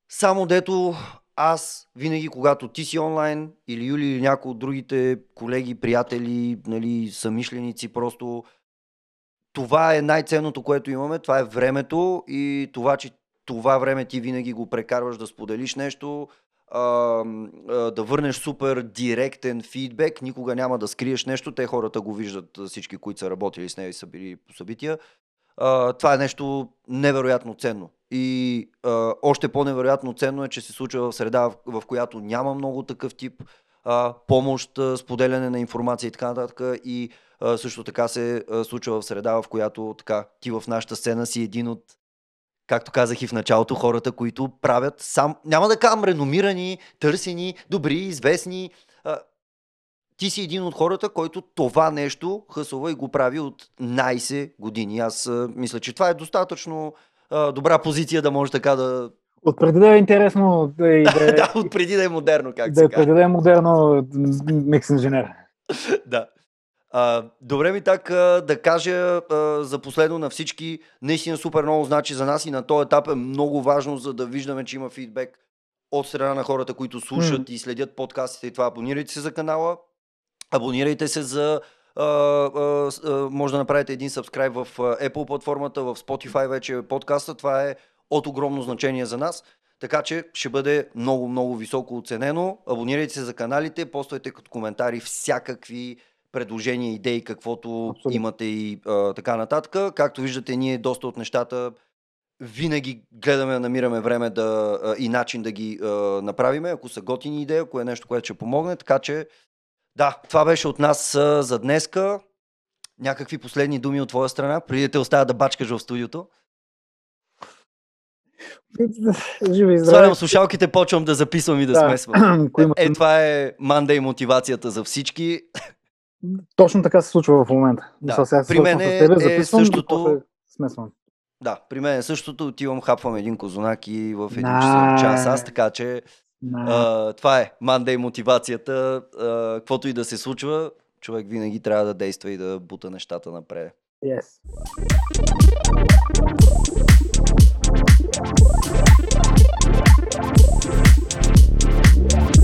Само дето аз винаги, когато ти си онлайн или Юли или някой от другите колеги, приятели, нали, самишленици, просто това е най-ценното, което имаме. Това е времето и това, че това време ти винаги го прекарваш да споделиш нещо, а, а, да върнеш супер директен фидбек, никога няма да скриеш нещо, те хората го виждат, всички, които са работили с нея и са били по събития. Това е нещо невероятно ценно. И а, още по-невероятно ценно е, че се случва в среда, в, в която няма много такъв тип а, помощ, а, споделяне на информация и така нататък. И а, също така се а, случва в среда, в която така, ти в нашата сцена си един от както казах и в началото, хората, които правят сам, няма да казвам реномирани, търсени, добри, известни. Ти си един от хората, който това нещо хъсува и го прави от 11 години. Аз мисля, че това е достатъчно а, добра позиция да може така да... От преди да е интересно да, да, е- да, от преди да е модерно, как да се е казва. преди да е модерно микс инженер. да. А, добре ми так да кажа а, за последно на всички. Наистина супер много значи за нас и на този етап е много важно, за да виждаме, че има фидбек от страна на хората, които слушат М. и следят подкастите и това. Абонирайте се за канала, абонирайте се за... Може да направите един subscribe в Apple платформата, в Spotify вече подкаста. Това е от огромно значение за нас. Така че ще бъде много, много високо оценено. Абонирайте се за каналите, поствайте като коментари всякакви предложения, идеи, каквото Абсолютно. имате и а, така нататък. Както виждате, ние доста от нещата винаги гледаме да намираме време да, а, и начин да ги а, направиме, ако са готини идеи, ако е нещо, което ще помогне. Така че, да, това беше от нас а, за днеска. Някакви последни думи от твоя страна, преди да те оставя да бачкаш в студиото. Живи и здраве. Свалям слушалките, почвам да записвам и да, смесвам. Ако има... Е, това е Мандай мотивацията за всички. Точно така се случва в момента. Да. Сега се При мен с тебе, е същото- смесвам. Да, при мен е същото. Отивам, хапвам един козунак и в един Най- час аз, така че No. А, това е Monday мотивацията. А, каквото и да се случва, човек винаги трябва да действа и да бута нещата напред. Yes. Yeah.